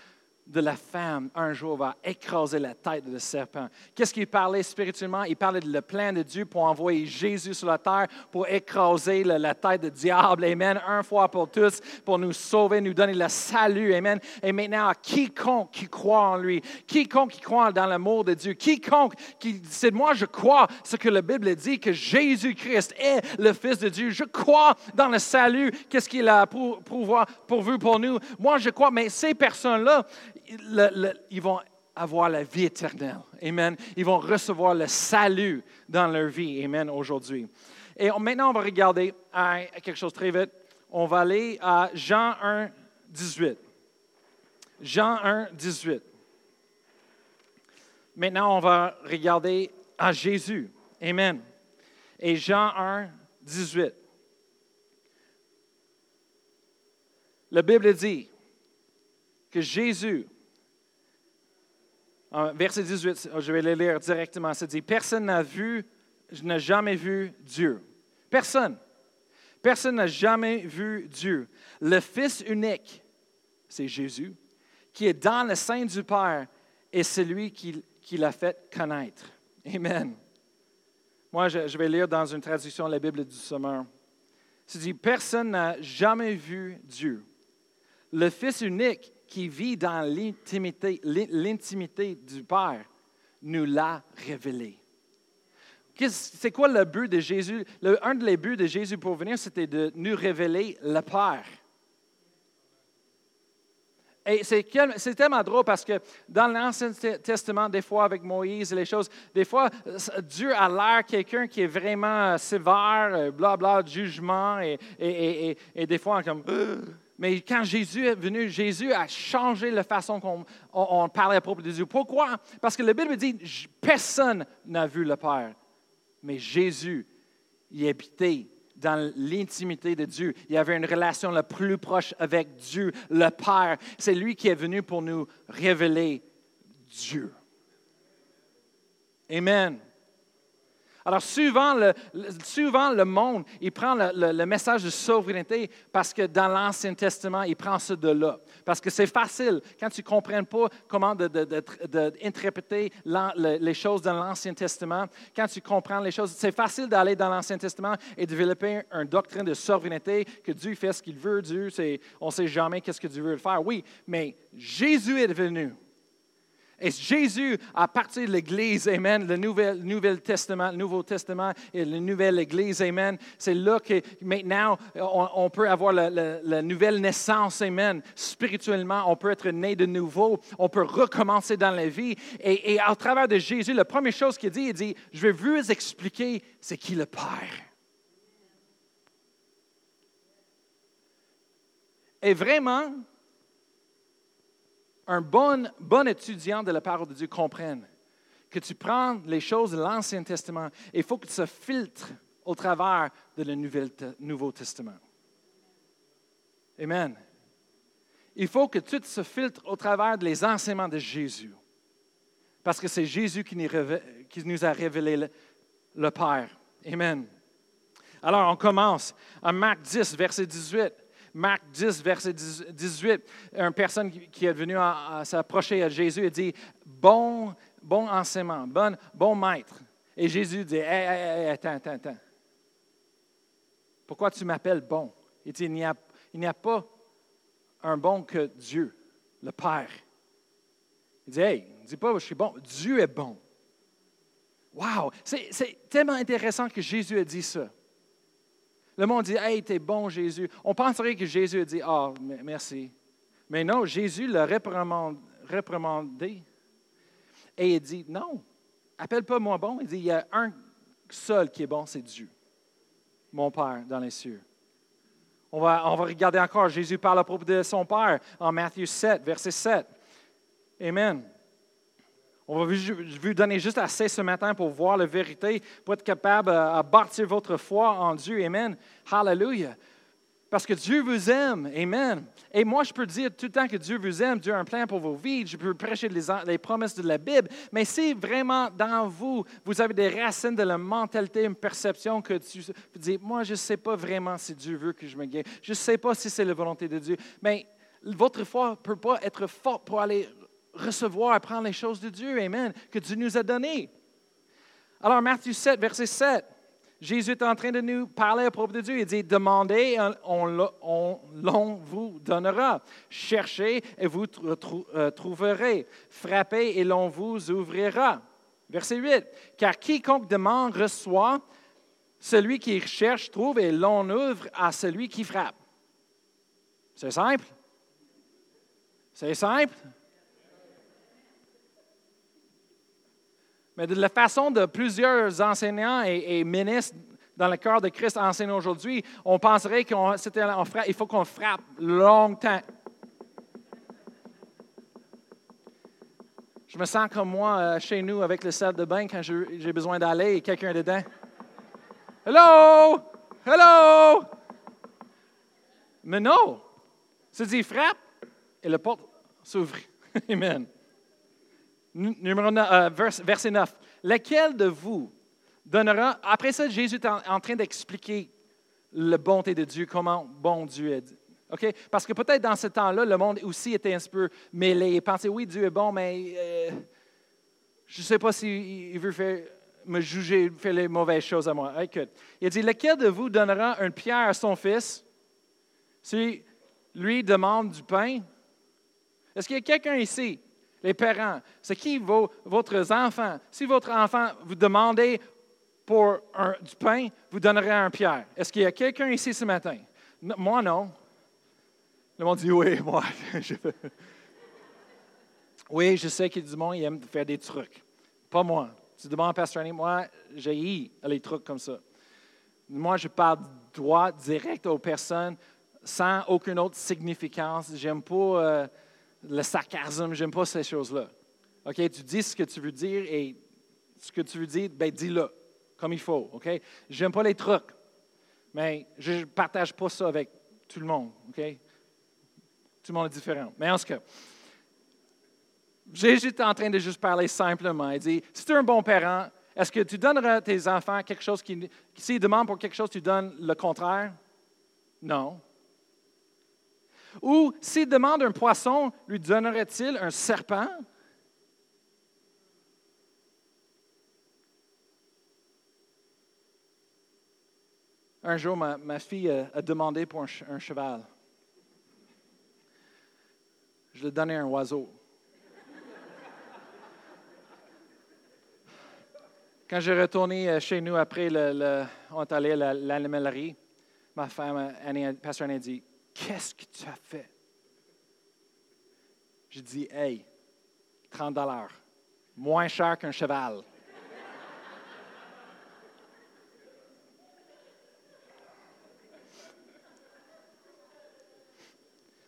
de la femme un jour va écraser la tête de serpent. Qu'est-ce qu'il parlait spirituellement? Il parlait de le plan de Dieu pour envoyer Jésus sur la terre, pour écraser la, tête du diable. Amen. Un fois pour tous, pour nous sauver, nous donner le salut. Amen. Et maintenant, quiconque qui croit en lui, quiconque qui croit dans l'amour de Dieu, quiconque qui c'est moi, je crois ce que la Bible dit, que Jésus-Christ est le Fils de Dieu. Je crois dans le salut. Qu'est-ce qu'il a pour, pourvu pour nous? Moi, je crois, mais ces personnes-là, ils vont avoir la vie éternelle. Amen. Ils vont recevoir le salut dans leur vie. Amen. Aujourd'hui. Et maintenant, on va regarder quelque chose très vite. On va aller à Jean 1, 18. Jean 1, 18. Maintenant, on va regarder à Jésus. Amen. Et Jean 1, 18. La Bible dit que Jésus verset 18, je vais le lire directement. Ça dit Personne n'a vu, n'a jamais vu Dieu. Personne. Personne n'a jamais vu Dieu. Le Fils unique, c'est Jésus, qui est dans le sein du Père, et celui qui, qui l'a fait connaître. Amen. Moi, je, vais lire dans une traduction de la Bible du Sommeur. Ça dit Personne n'a jamais vu Dieu. Le Fils unique qui vit dans l'intimité, l'intimité du Père nous l'a révélé. C'est quoi le but de Jésus? un des buts de Jésus pour venir, c'était de nous révéler le Père. Et c'est tellement drôle parce que dans l'Ancien Testament, des fois avec Moïse et les choses, des fois, Dieu a l'air quelqu'un qui est vraiment sévère, blabla, bla, jugement, et, et, des fois comme... Mais quand Jésus est venu, Jésus a changé la façon qu'on on, parlait à propos de Dieu. Pourquoi? Parce que la Bible dit, personne n'a vu le Père. Mais Jésus y habitait dans l'intimité de Dieu. Il avait une relation la plus proche avec Dieu, le Père. C'est lui qui est venu pour nous révéler Dieu. Amen. Alors souvent le, souvent, le monde, il prend le, message de souveraineté parce que dans l'Ancien Testament, il prend ça de là. Parce que c'est facile, quand tu ne comprends pas comment d'interpréter les choses dans l'Ancien Testament, quand tu comprends les choses, c'est facile d'aller dans l'Ancien Testament et développer une doctrine de souveraineté, que Dieu fait ce qu'il veut, Dieu, on ne sait jamais qu'est-ce que Dieu veut faire. Oui, mais Jésus est venu et Jésus, à partir de l'Église, Amen, le Nouvel, Testament, le Nouveau Testament et la Nouvelle Église, Amen, c'est là que maintenant on, peut avoir la, nouvelle naissance, Amen. Spirituellement, on peut être né de nouveau, on peut recommencer dans la vie. Et, et à travers de Jésus, la première chose qu'il dit, il dit, je vais vous expliquer c'est qui le Père. Et vraiment, un bon, étudiant de la parole de Dieu comprenne que tu prends les choses de l'Ancien Testament et il faut que tu se filtres au travers de le Nouveau Testament. Amen. Il faut que tu te filtres au travers des enseignements de Jésus. Parce que c'est Jésus qui nous a révélé le, le Père. Amen. Alors, on commence à Marc 10, verset 18. Marc 10, verset 18, une personne qui est venue s'approcher à Jésus et dit Bon, bon enseignement, bon, bon maître. Et Jésus dit Hé, attends, attends, attends. Pourquoi tu m'appelles bon? Il dit Il n'y a, pas un bon que Dieu, le Père. Il dit Hey, dis pas je suis bon. Dieu est bon. Wow! C'est tellement intéressant que Jésus a dit ça. Le monde dit Hey, t'es bon, Jésus. On penserait que Jésus a dit Ah, merci. Mais non, Jésus l'a réprimandé. Et il dit Non, appelle pas moi bon. Il dit Il y a un seul qui est bon, c'est Dieu, mon Père dans les cieux. On va, on va regarder encore. Jésus parle à propos de son Père en Matthieu 7, verset 7. Amen. On va vous donner juste assez ce matin pour voir la vérité, pour être capable de bâtir votre foi en Dieu. Amen. Hallelujah. Parce que Dieu vous aime. Amen. Et moi, je peux dire tout le temps que Dieu vous aime, Dieu a un plan pour vos vies, je peux prêcher les, promesses de la Bible, mais si vraiment dans vous, vous avez des racines de la mentalité, une perception que tu dis, moi, je ne sais pas vraiment si Dieu veut que je me guéris, je ne sais pas si c'est la volonté de Dieu, mais votre foi ne peut pas être forte pour aller recevoir, prendre les choses de Dieu, Amen, que Dieu nous a données. Alors, Matthieu 7, verset 7. Jésus est en train de nous parler à propos de Dieu. Il dit, demandez, on, l'on vous donnera. Cherchez et vous euh, trouverez. Frappez et l'on vous ouvrira. Verset 8. Car quiconque demande reçoit, celui qui cherche trouve et l'on ouvre à celui qui frappe. C'est simple. C'est simple. Mais de la façon de plusieurs enseignants et, ministres dans le cœur de Christ enseignent aujourd'hui, on penserait qu'il faut qu'on frappe longtemps. Je me sens comme moi euh, chez nous avec le salle de bain quand j'ai besoin d'aller et quelqu'un dedans. Hello! Hello! Mais non! C'est dit frappe et la porte s'ouvre. Amen. Numéro 9, euh, verset 9. Lequel de vous donnera. Après ça, Jésus est en, train d'expliquer la bonté de Dieu, comment bon Dieu est. Parce que peut-être dans ce temps-là, le monde aussi était un peu mêlé et pensait oui, Dieu est bon, mais euh, je ne sais pas s'il veut faire, me juger, faire les mauvaises choses à moi. Écoute, il dit Lequel de vous donnera une pierre à son fils? Si lui demande du pain? Est-ce qu'il y a quelqu'un ici les parents, c'est qui vos, votre enfant? Si votre enfant vous demandez pour du pain, vous donnerez un pierre. Est-ce qu'il y a quelqu'un ici ce matin? moi, non. Le monde dit oui, moi. oui, je sais qu'il y a du monde qui aime faire des trucs. Pas moi. Tu demandes à Pasteur moi, j'ai les trucs comme ça. Moi, je parle droit, direct aux personnes, sans aucune autre significance. J'aime pas. Euh, le sarcasme, j'aime pas ces choses-là. OK? Tu dis ce que tu veux dire et ce que tu veux dire, ben dis-le comme il faut. OK? J'aime pas les trucs, mais je partage pas ça avec tout le monde. OK? Tout le monde est différent. Mais en ce cas, Jésus est en train de juste parler simplement. Il dit Si tu es un bon parent, est-ce que tu donneras à tes enfants quelque chose qui. S'ils demandent pour quelque chose, tu donnes le contraire? Non. Ou s'il demande un poisson, lui donnerait-il un serpent? Un jour, ma, fille a, demandé pour un, cheval. Je lui ai donné un oiseau. Quand j'ai retourné euh, chez nous après, le, l'animalerie, ma femme, Annie, pasteur Annie, dit Qu'est-ce que tu as fait? Je dis, hey, 30 dollars, moins cher qu'un cheval.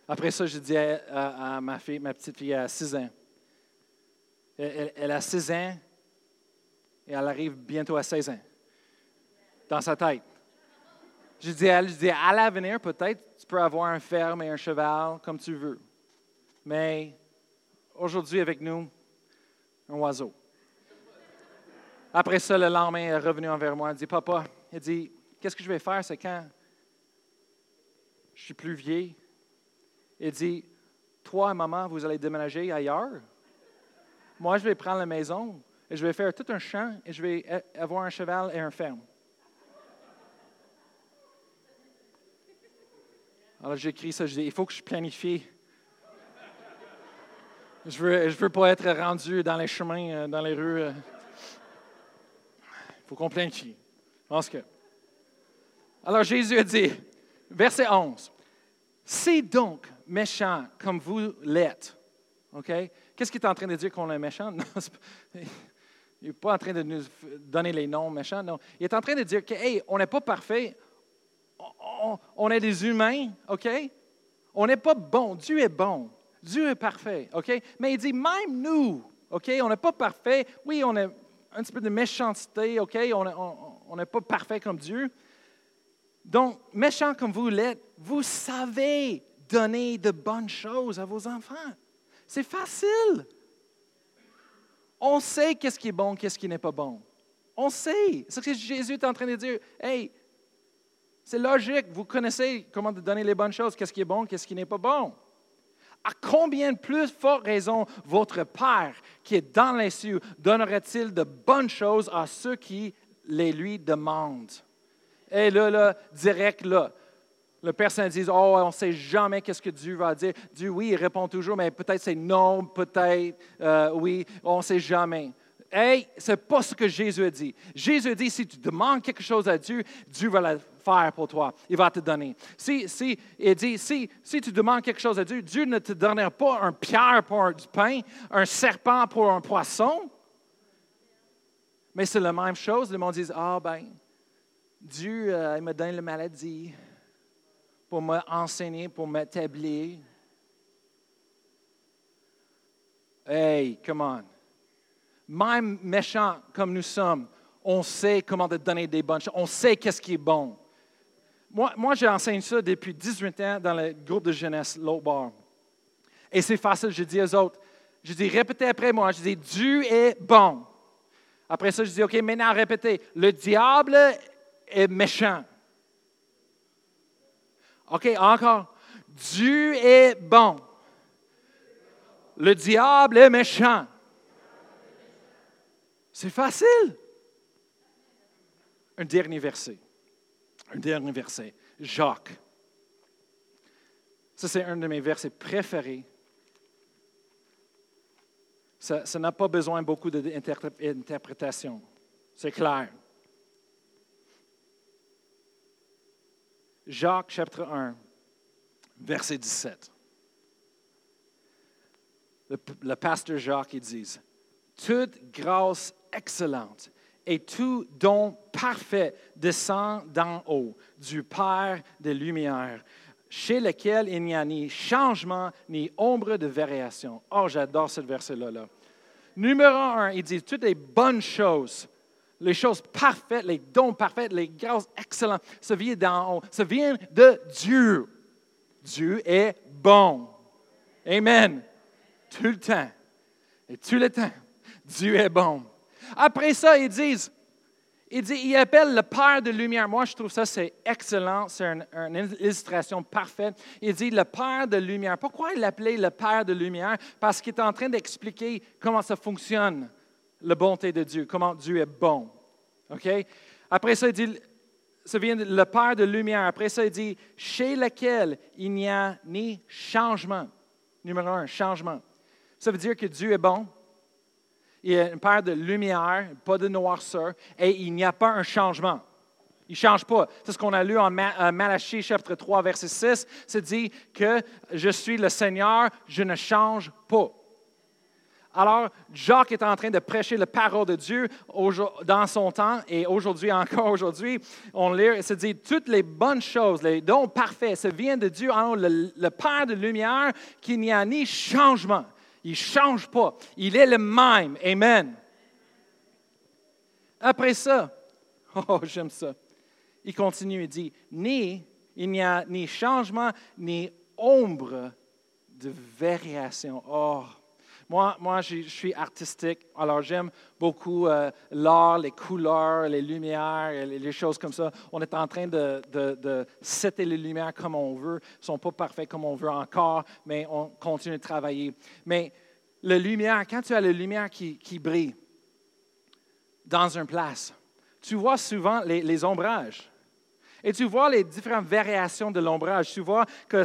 Après ça, je dis à, ma fille, ma petite fille, à 6 ans. Elle, elle, a 6 ans et elle arrive bientôt à 16 ans. Dans sa tête. Je dis à dis, à l'avenir, peut-être, tu peux avoir un ferme et un cheval comme tu veux. Mais aujourd'hui, avec nous, un oiseau. Après ça, le lendemain, elle est revenue envers moi. Elle dit, Papa, elle dit, qu'est-ce que je vais faire? C'est quand je suis plus vieille. Elle dit, toi et maman, vous allez déménager ailleurs? Moi, je vais prendre la maison et je vais faire tout un champ et je vais avoir un cheval et un ferme. Alors j'écris ça, je dis, il faut que je planifie. Je veux, je veux pas être rendu dans les chemins, euh, dans les rues. Euh. Il faut qu'on planifie. pense que. Alors Jésus a dit, verset 11, C'est donc méchant comme vous l'êtes. OK? Qu'est-ce qu'il est en train de dire qu'on est méchant? Non, il n'est pas en train de nous donner les noms méchants, non. Il est en train de dire que, hey, on n'est pas parfait, on, est des humains, OK? On n'est pas bon. Dieu est bon. Dieu est parfait, OK? Mais il dit, même nous, OK? On n'est pas parfait. Oui, on a un petit peu de méchanceté, OK? On n'est pas parfait comme Dieu. Donc, méchant comme vous l'êtes, vous savez donner de bonnes choses à vos enfants. C'est facile. On sait qu'est-ce qui est bon, qu'est-ce qui n'est pas bon. On sait. C'est ce que Jésus est en train de dire. Hey, c'est logique. Vous connaissez comment donner les bonnes choses, qu'est-ce qui est bon, qu'est-ce qui n'est pas bon. À combien de plus forte raison votre Père qui est dans les cieux donnerait-il de bonnes choses à ceux qui les lui demandent? Et là, là, direct là, le personne dit, oh, on ne sait jamais qu'est-ce que Dieu va dire. Dieu, oui, il répond toujours, mais peut-être c'est non, peut-être euh, oui, on ne sait jamais. Hey, ce n'est pas ce que Jésus a dit. Jésus a dit, si tu demandes quelque chose à Dieu, Dieu va le pour toi. Il va te donner. Si, si, il dit, si, si tu demandes quelque chose à Dieu, Dieu ne te donnera pas un pierre pour du pain, un serpent pour un poisson. Mais c'est la même chose. Le monde dit, ah ben, Dieu, euh, il me donne la maladie pour m'enseigner, pour m'établir. Hey, come on. Même méchant comme nous sommes, on sait comment te donner des bonnes choses. On sait qu'est-ce qui est bon. Moi, moi j'enseigne ça depuis 18 ans dans le groupe de jeunesse, l'autre bar. Et c'est facile, je dis aux autres, je dis, répétez après moi, je dis, Dieu est bon. Après ça, je dis, OK, maintenant répétez, le diable est méchant. OK, encore. Dieu est bon. Le diable est méchant. C'est facile. Un dernier verset. Un dernier verset. Jacques. Ça, c'est un de mes versets préférés. Ça n'a pas besoin beaucoup d'interprétation. C'est clair. Jacques chapitre 1, verset 17. Le, pasteur Jacques, il dit, Toute grâce excellente et tout don parfait descend d'en haut, du Père des Lumières, chez lequel il n'y a ni changement ni ombre de variation. Oh, j'adore ce verset-là. Là. Numéro un, il dit toutes les bonnes choses les choses parfaites, les dons parfaits, les grâces excellentes, ça vient d'en haut, ça vient de Dieu. Dieu est bon. Amen. Tout le temps. Et tout le temps, Dieu est bon. Après ça, ils disent, il, dit, il appelle le Père de lumière. Moi, je trouve ça, c'est excellent. C'est une, une, illustration parfaite. Il dit le Père de lumière. Pourquoi il l'appelait le Père de lumière? Parce qu'il est en train d'expliquer comment ça fonctionne la bonté de Dieu, comment Dieu est bon. OK? Après ça, il dit, ça vient de le Père de lumière. Après ça, il dit, chez lequel il n'y a ni changement. Numéro un, changement. Ça veut dire que Dieu est bon? Il est un Père de lumière, pas de noirceur, et il n'y a pas un changement. Il ne change pas. C'est ce qu'on a lu en Malachie chapitre 3, verset 6. C'est dit que je suis le Seigneur, je ne change pas. Alors, Jacques est en train de prêcher la parole de Dieu dans son temps et aujourd'hui, encore aujourd'hui, on lit, se dit, toutes les bonnes choses, les dons parfaits, ça vient de Dieu, le, le Père de lumière, qu'il n'y a ni changement. Il ne change pas. Il est le même. Amen. Après ça, oh, j'aime ça. Il continue, il dit, ni, il n'y a ni changement, ni ombre de variation. Oh, moi, moi je, suis artistique, alors j'aime beaucoup euh, l'art, les couleurs, les lumières, les, choses comme ça. On est en train de, de, setter les lumières comme on veut. Ils ne sont pas parfaits comme on veut encore, mais on continue de travailler. Mais la lumière, quand tu as la lumière qui, qui brille dans une place, tu vois souvent les ombrages. Et tu vois les différentes variations de l'ombrage. Tu vois que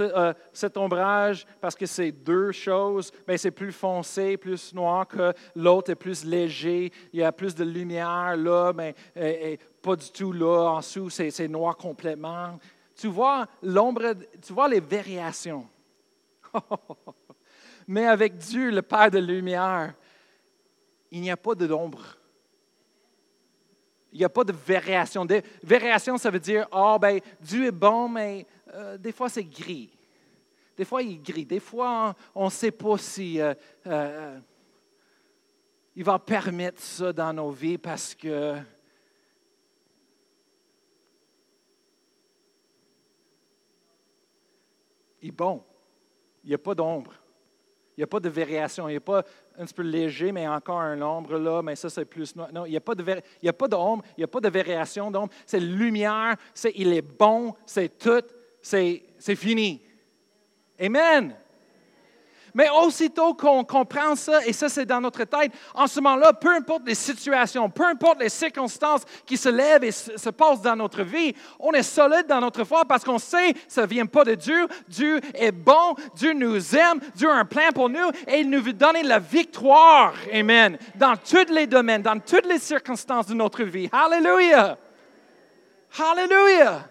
euh, cet ombrage, parce que c'est deux choses, mais c'est plus foncé, plus noir que l'autre est plus léger. Il y a plus de lumière là, mais pas du tout là. En dessous, c'est noir complètement. Tu vois l'ombre, tu vois les variations. mais avec Dieu, le Père de lumière, il n'y a pas d'ombre. Il n'y a pas de variation. variation, ça veut dire, oh, ben, Dieu est bon, mais euh, des fois c'est gris. Des fois, il est gris. Des fois, on ne sait pas si. Euh, euh, il va permettre ça dans nos vies parce que il est bon. Il n'y a pas d'ombre. Il n'y a pas de variation. Il n'est pas un petit peu léger, mais encore un ombre là, mais ça, c'est plus noir. Non, il n'y a pas d'ombre, il n'y a pas de variation d'ombre. C'est lumière, c'est, il est bon, c'est tout, c'est fini. Amen. Mais aussitôt qu'on comprend ça, et ça c'est dans notre tête, en ce moment-là, peu importe les situations, peu importe les circonstances qui se lèvent et se, passent dans notre vie, on est solide dans notre foi parce qu'on sait que ça ne vient pas de Dieu. Dieu est bon, Dieu nous aime, Dieu a un plan pour nous et il nous veut donner la victoire. Amen. Dans tous les domaines, dans toutes les circonstances de notre vie. Hallelujah. Hallelujah.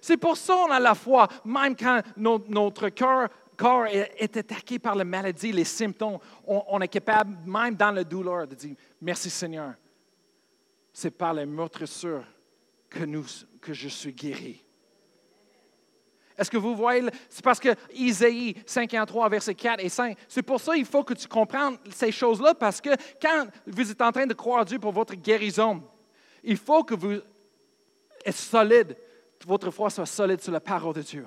C'est pour ça qu'on a la foi, même quand notre cœur corps est, attaqué par la maladie, les symptômes, on, est capable, même dans la douleur, de dire Merci Seigneur. C'est par les meurtrissures que, que je suis guéri. Est-ce que vous voyez? C'est parce que Isaïe 53, verset 4 et 5, c'est pour ça qu'il faut que tu comprennes ces choses-là, parce que quand vous êtes en train de croire Dieu pour votre guérison, il faut que vous êtes solide, votre foi soit solide sur la parole de Dieu.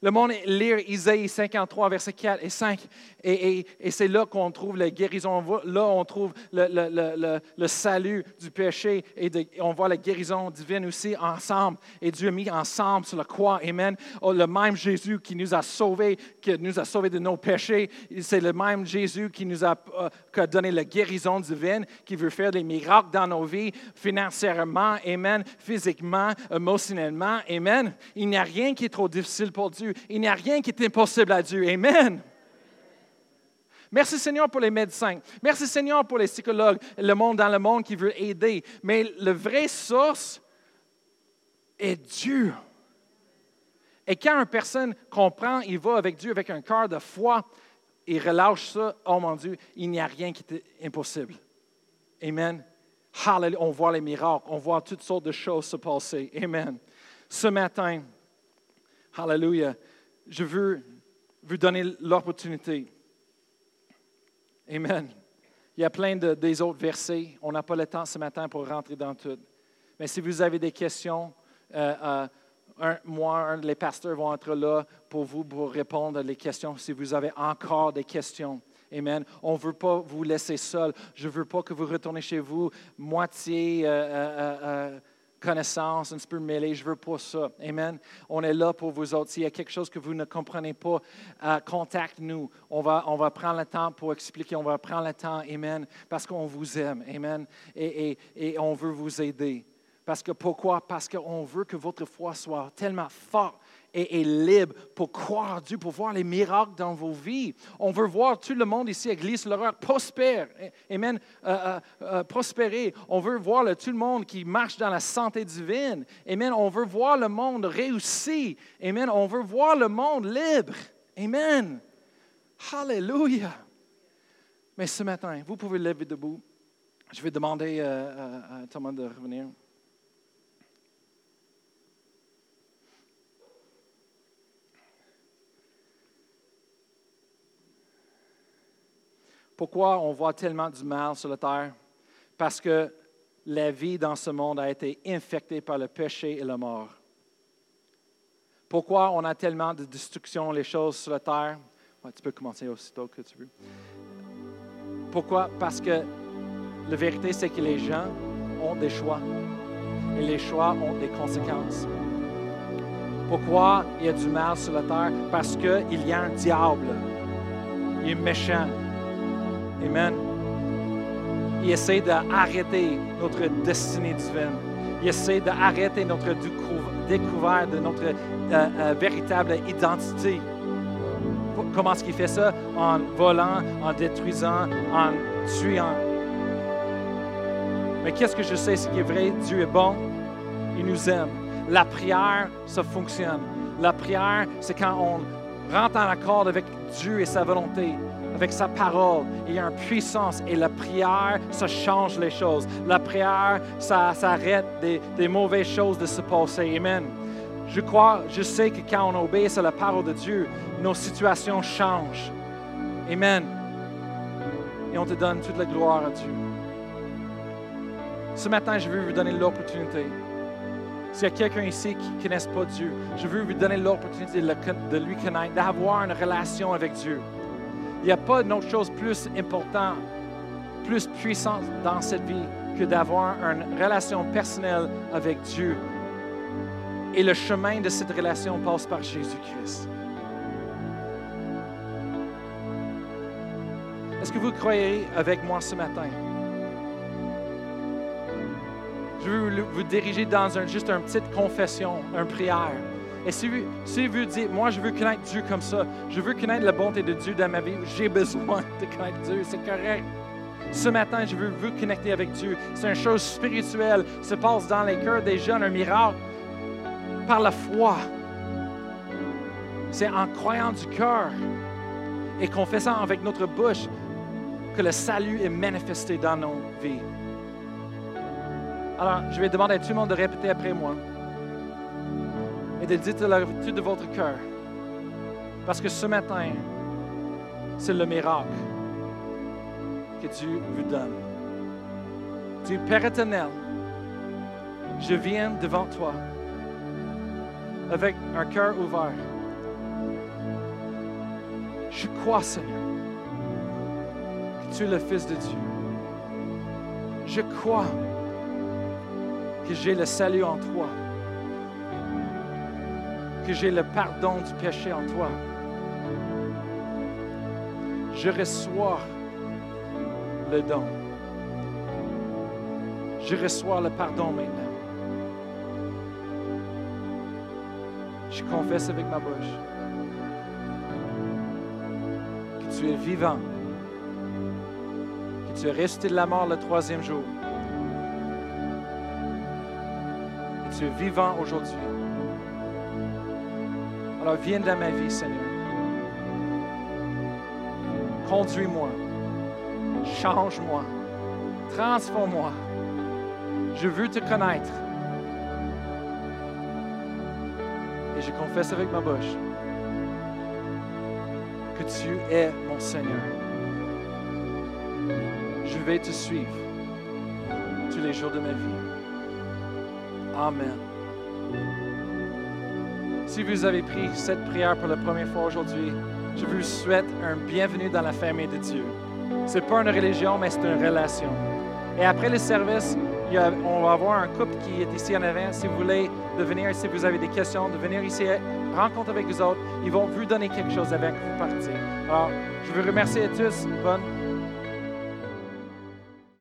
Le monde lire Isaïe 53, versets 4 et 5, et, c'est là qu'on trouve la guérison. Là, on trouve le, salut du péché, et, on voit la guérison divine aussi ensemble. Et Dieu a mis ensemble sur la croix. Amen. Oh, le même Jésus qui nous a sauvés, qui nous a sauvés de nos péchés, c'est le même Jésus qui nous a, euh, donné la guérison divine, qui veut faire des miracles dans nos vies, financièrement, Amen, physiquement, émotionnellement, Amen. Il n'y a rien qui est trop difficile pour Dieu. Il n'y a rien qui est impossible à Dieu. Amen. Merci Seigneur pour les médecins. Merci Seigneur pour les psychologues, le monde dans le monde qui veut aider. Mais le vrai source est Dieu. Et quand une personne comprend, il va avec Dieu avec un cœur de foi, il relâche ça, oh mon Dieu, il n'y a rien qui est impossible. Amen. Hallelujah. On voit les miracles, on voit toutes sortes de choses se passer. Amen. Ce matin, Hallelujah, je veux vous donner l'opportunité. Amen. Il y a plein de, des autres versets. On n'a pas le temps ce matin pour rentrer dans tout. Mais si vous avez des questions, euh, euh, moi, des pasteurs vont être là pour vous pour répondre à les questions si vous avez encore des questions. Amen. On ne veut pas vous laisser seul. Je ne veux pas que vous retournez chez vous moitié. Euh, connaissance, un petit peu mêlée. Je veux pas ça. Amen. On est là pour vous autres. S'il y a quelque chose que vous ne comprenez pas, euh, contacte-nous. On va, on va prendre le temps pour expliquer. On va prendre le temps. Amen. Parce qu'on vous aime. Amen. Et, et, et on veut vous aider. Parce que pourquoi? Parce qu'on veut que votre foi soit tellement forte et, libre pour croire Dieu, pour voir les miracles dans vos vies. On veut voir tout le monde ici, Église l'horreur, prospère. Amen. Euh, euh, euh, prospérer. On veut voir tout le monde qui marche dans la santé divine. Amen. On veut voir le monde réussi. Amen. On veut voir le monde libre. Amen. Hallelujah. Mais ce matin, vous pouvez lever debout. Je vais demander à Thomas de revenir. Pourquoi on voit tellement du mal sur la terre? Parce que la vie dans ce monde a été infectée par le péché et la mort. Pourquoi on a tellement de destruction, les choses sur la terre? tu peux commencer aussitôt que tu veux. Pourquoi? Parce que la vérité, c'est que les gens ont des choix. Et les choix ont des conséquences. Pourquoi il y a du mal sur la terre? Parce qu'il y a un diable. Il est méchant. Amen. Il essaie d'arrêter notre destinée divine. Il essaie d'arrêter notre découverte de notre euh, euh, véritable identité. Comment est-ce qu'il fait ça? En volant, en détruisant, en tuant. Mais qu'est-ce que je sais, ce qui est vrai? Dieu est bon. Il nous aime. La prière, ça fonctionne. La prière, c'est quand on rentre en accord avec Dieu et sa volonté avec sa parole. Il y a une puissance et la prière, ça change les choses. La prière, ça, arrête des, des mauvaises choses de se passer. Amen. Je crois, je sais que quand on obéit à la parole de Dieu, nos situations changent. Amen. et on te donne toute la gloire à Dieu. Ce matin, je veux vous donner l'opportunité. S'il y a quelqu'un ici qui ne connaisse pas Dieu, je veux vous donner l'opportunité de lui connaître, d'avoir une relation avec Dieu. Il n'y a pas d'autre chose plus importante, plus puissante dans cette vie que d'avoir une relation personnelle avec Dieu. Et le chemin de cette relation passe par Jésus-Christ. Est-ce que vous croyez avec moi ce matin? Je veux vous diriger dans juste une petite confession, une prière. Et si vous, si dites, moi je veux connaître Dieu comme ça, je veux connaître la bonté de Dieu dans ma vie, j'ai besoin de connaître Dieu, c'est correct. Ce matin, je veux vous connecter avec Dieu. C'est une chose spirituelle. Se passe dans les cœurs des jeunes, un miracle par la foi. C'est en croyant du cœur et confessant avec notre bouche que le salut est manifesté dans nos vies. Alors, je vais demander à tout le monde de répéter après moi et de dire la vérité de votre cœur. Parce que ce matin, c'est le miracle que Dieu vous donne. Dieu Père éternel, je viens devant toi avec un cœur ouvert. Je crois, Seigneur, que tu es le Fils de Dieu. Je crois que j'ai le salut en toi, que j'ai le pardon du péché en toi. Je reçois le don. Je reçois le pardon maintenant. Je confesse avec ma bouche que tu es vivant, que tu es resté de la mort le troisième jour. Et tu es vivant aujourd'hui. Alors viens dans ma vie, Seigneur. Conduis-moi. Change-moi. Transforme-moi. Je veux te connaître. Et je confesse avec ma bouche que tu es mon Seigneur. Je vais te suivre tous les jours de ma vie. Amen. Si vous avez pris cette prière pour la première fois aujourd'hui, je vous souhaite un bienvenue dans la famille de Dieu. Ce n'est pas une religion, mais c'est une relation. Et après le service, on va avoir un couple qui est ici en avant. Si vous voulez de venir, si vous avez des questions, de venir ici, rencontrer avec vous autres. Ils vont vous donner quelque chose avec vous partir. Alors, je vous remercie à tous. Bonne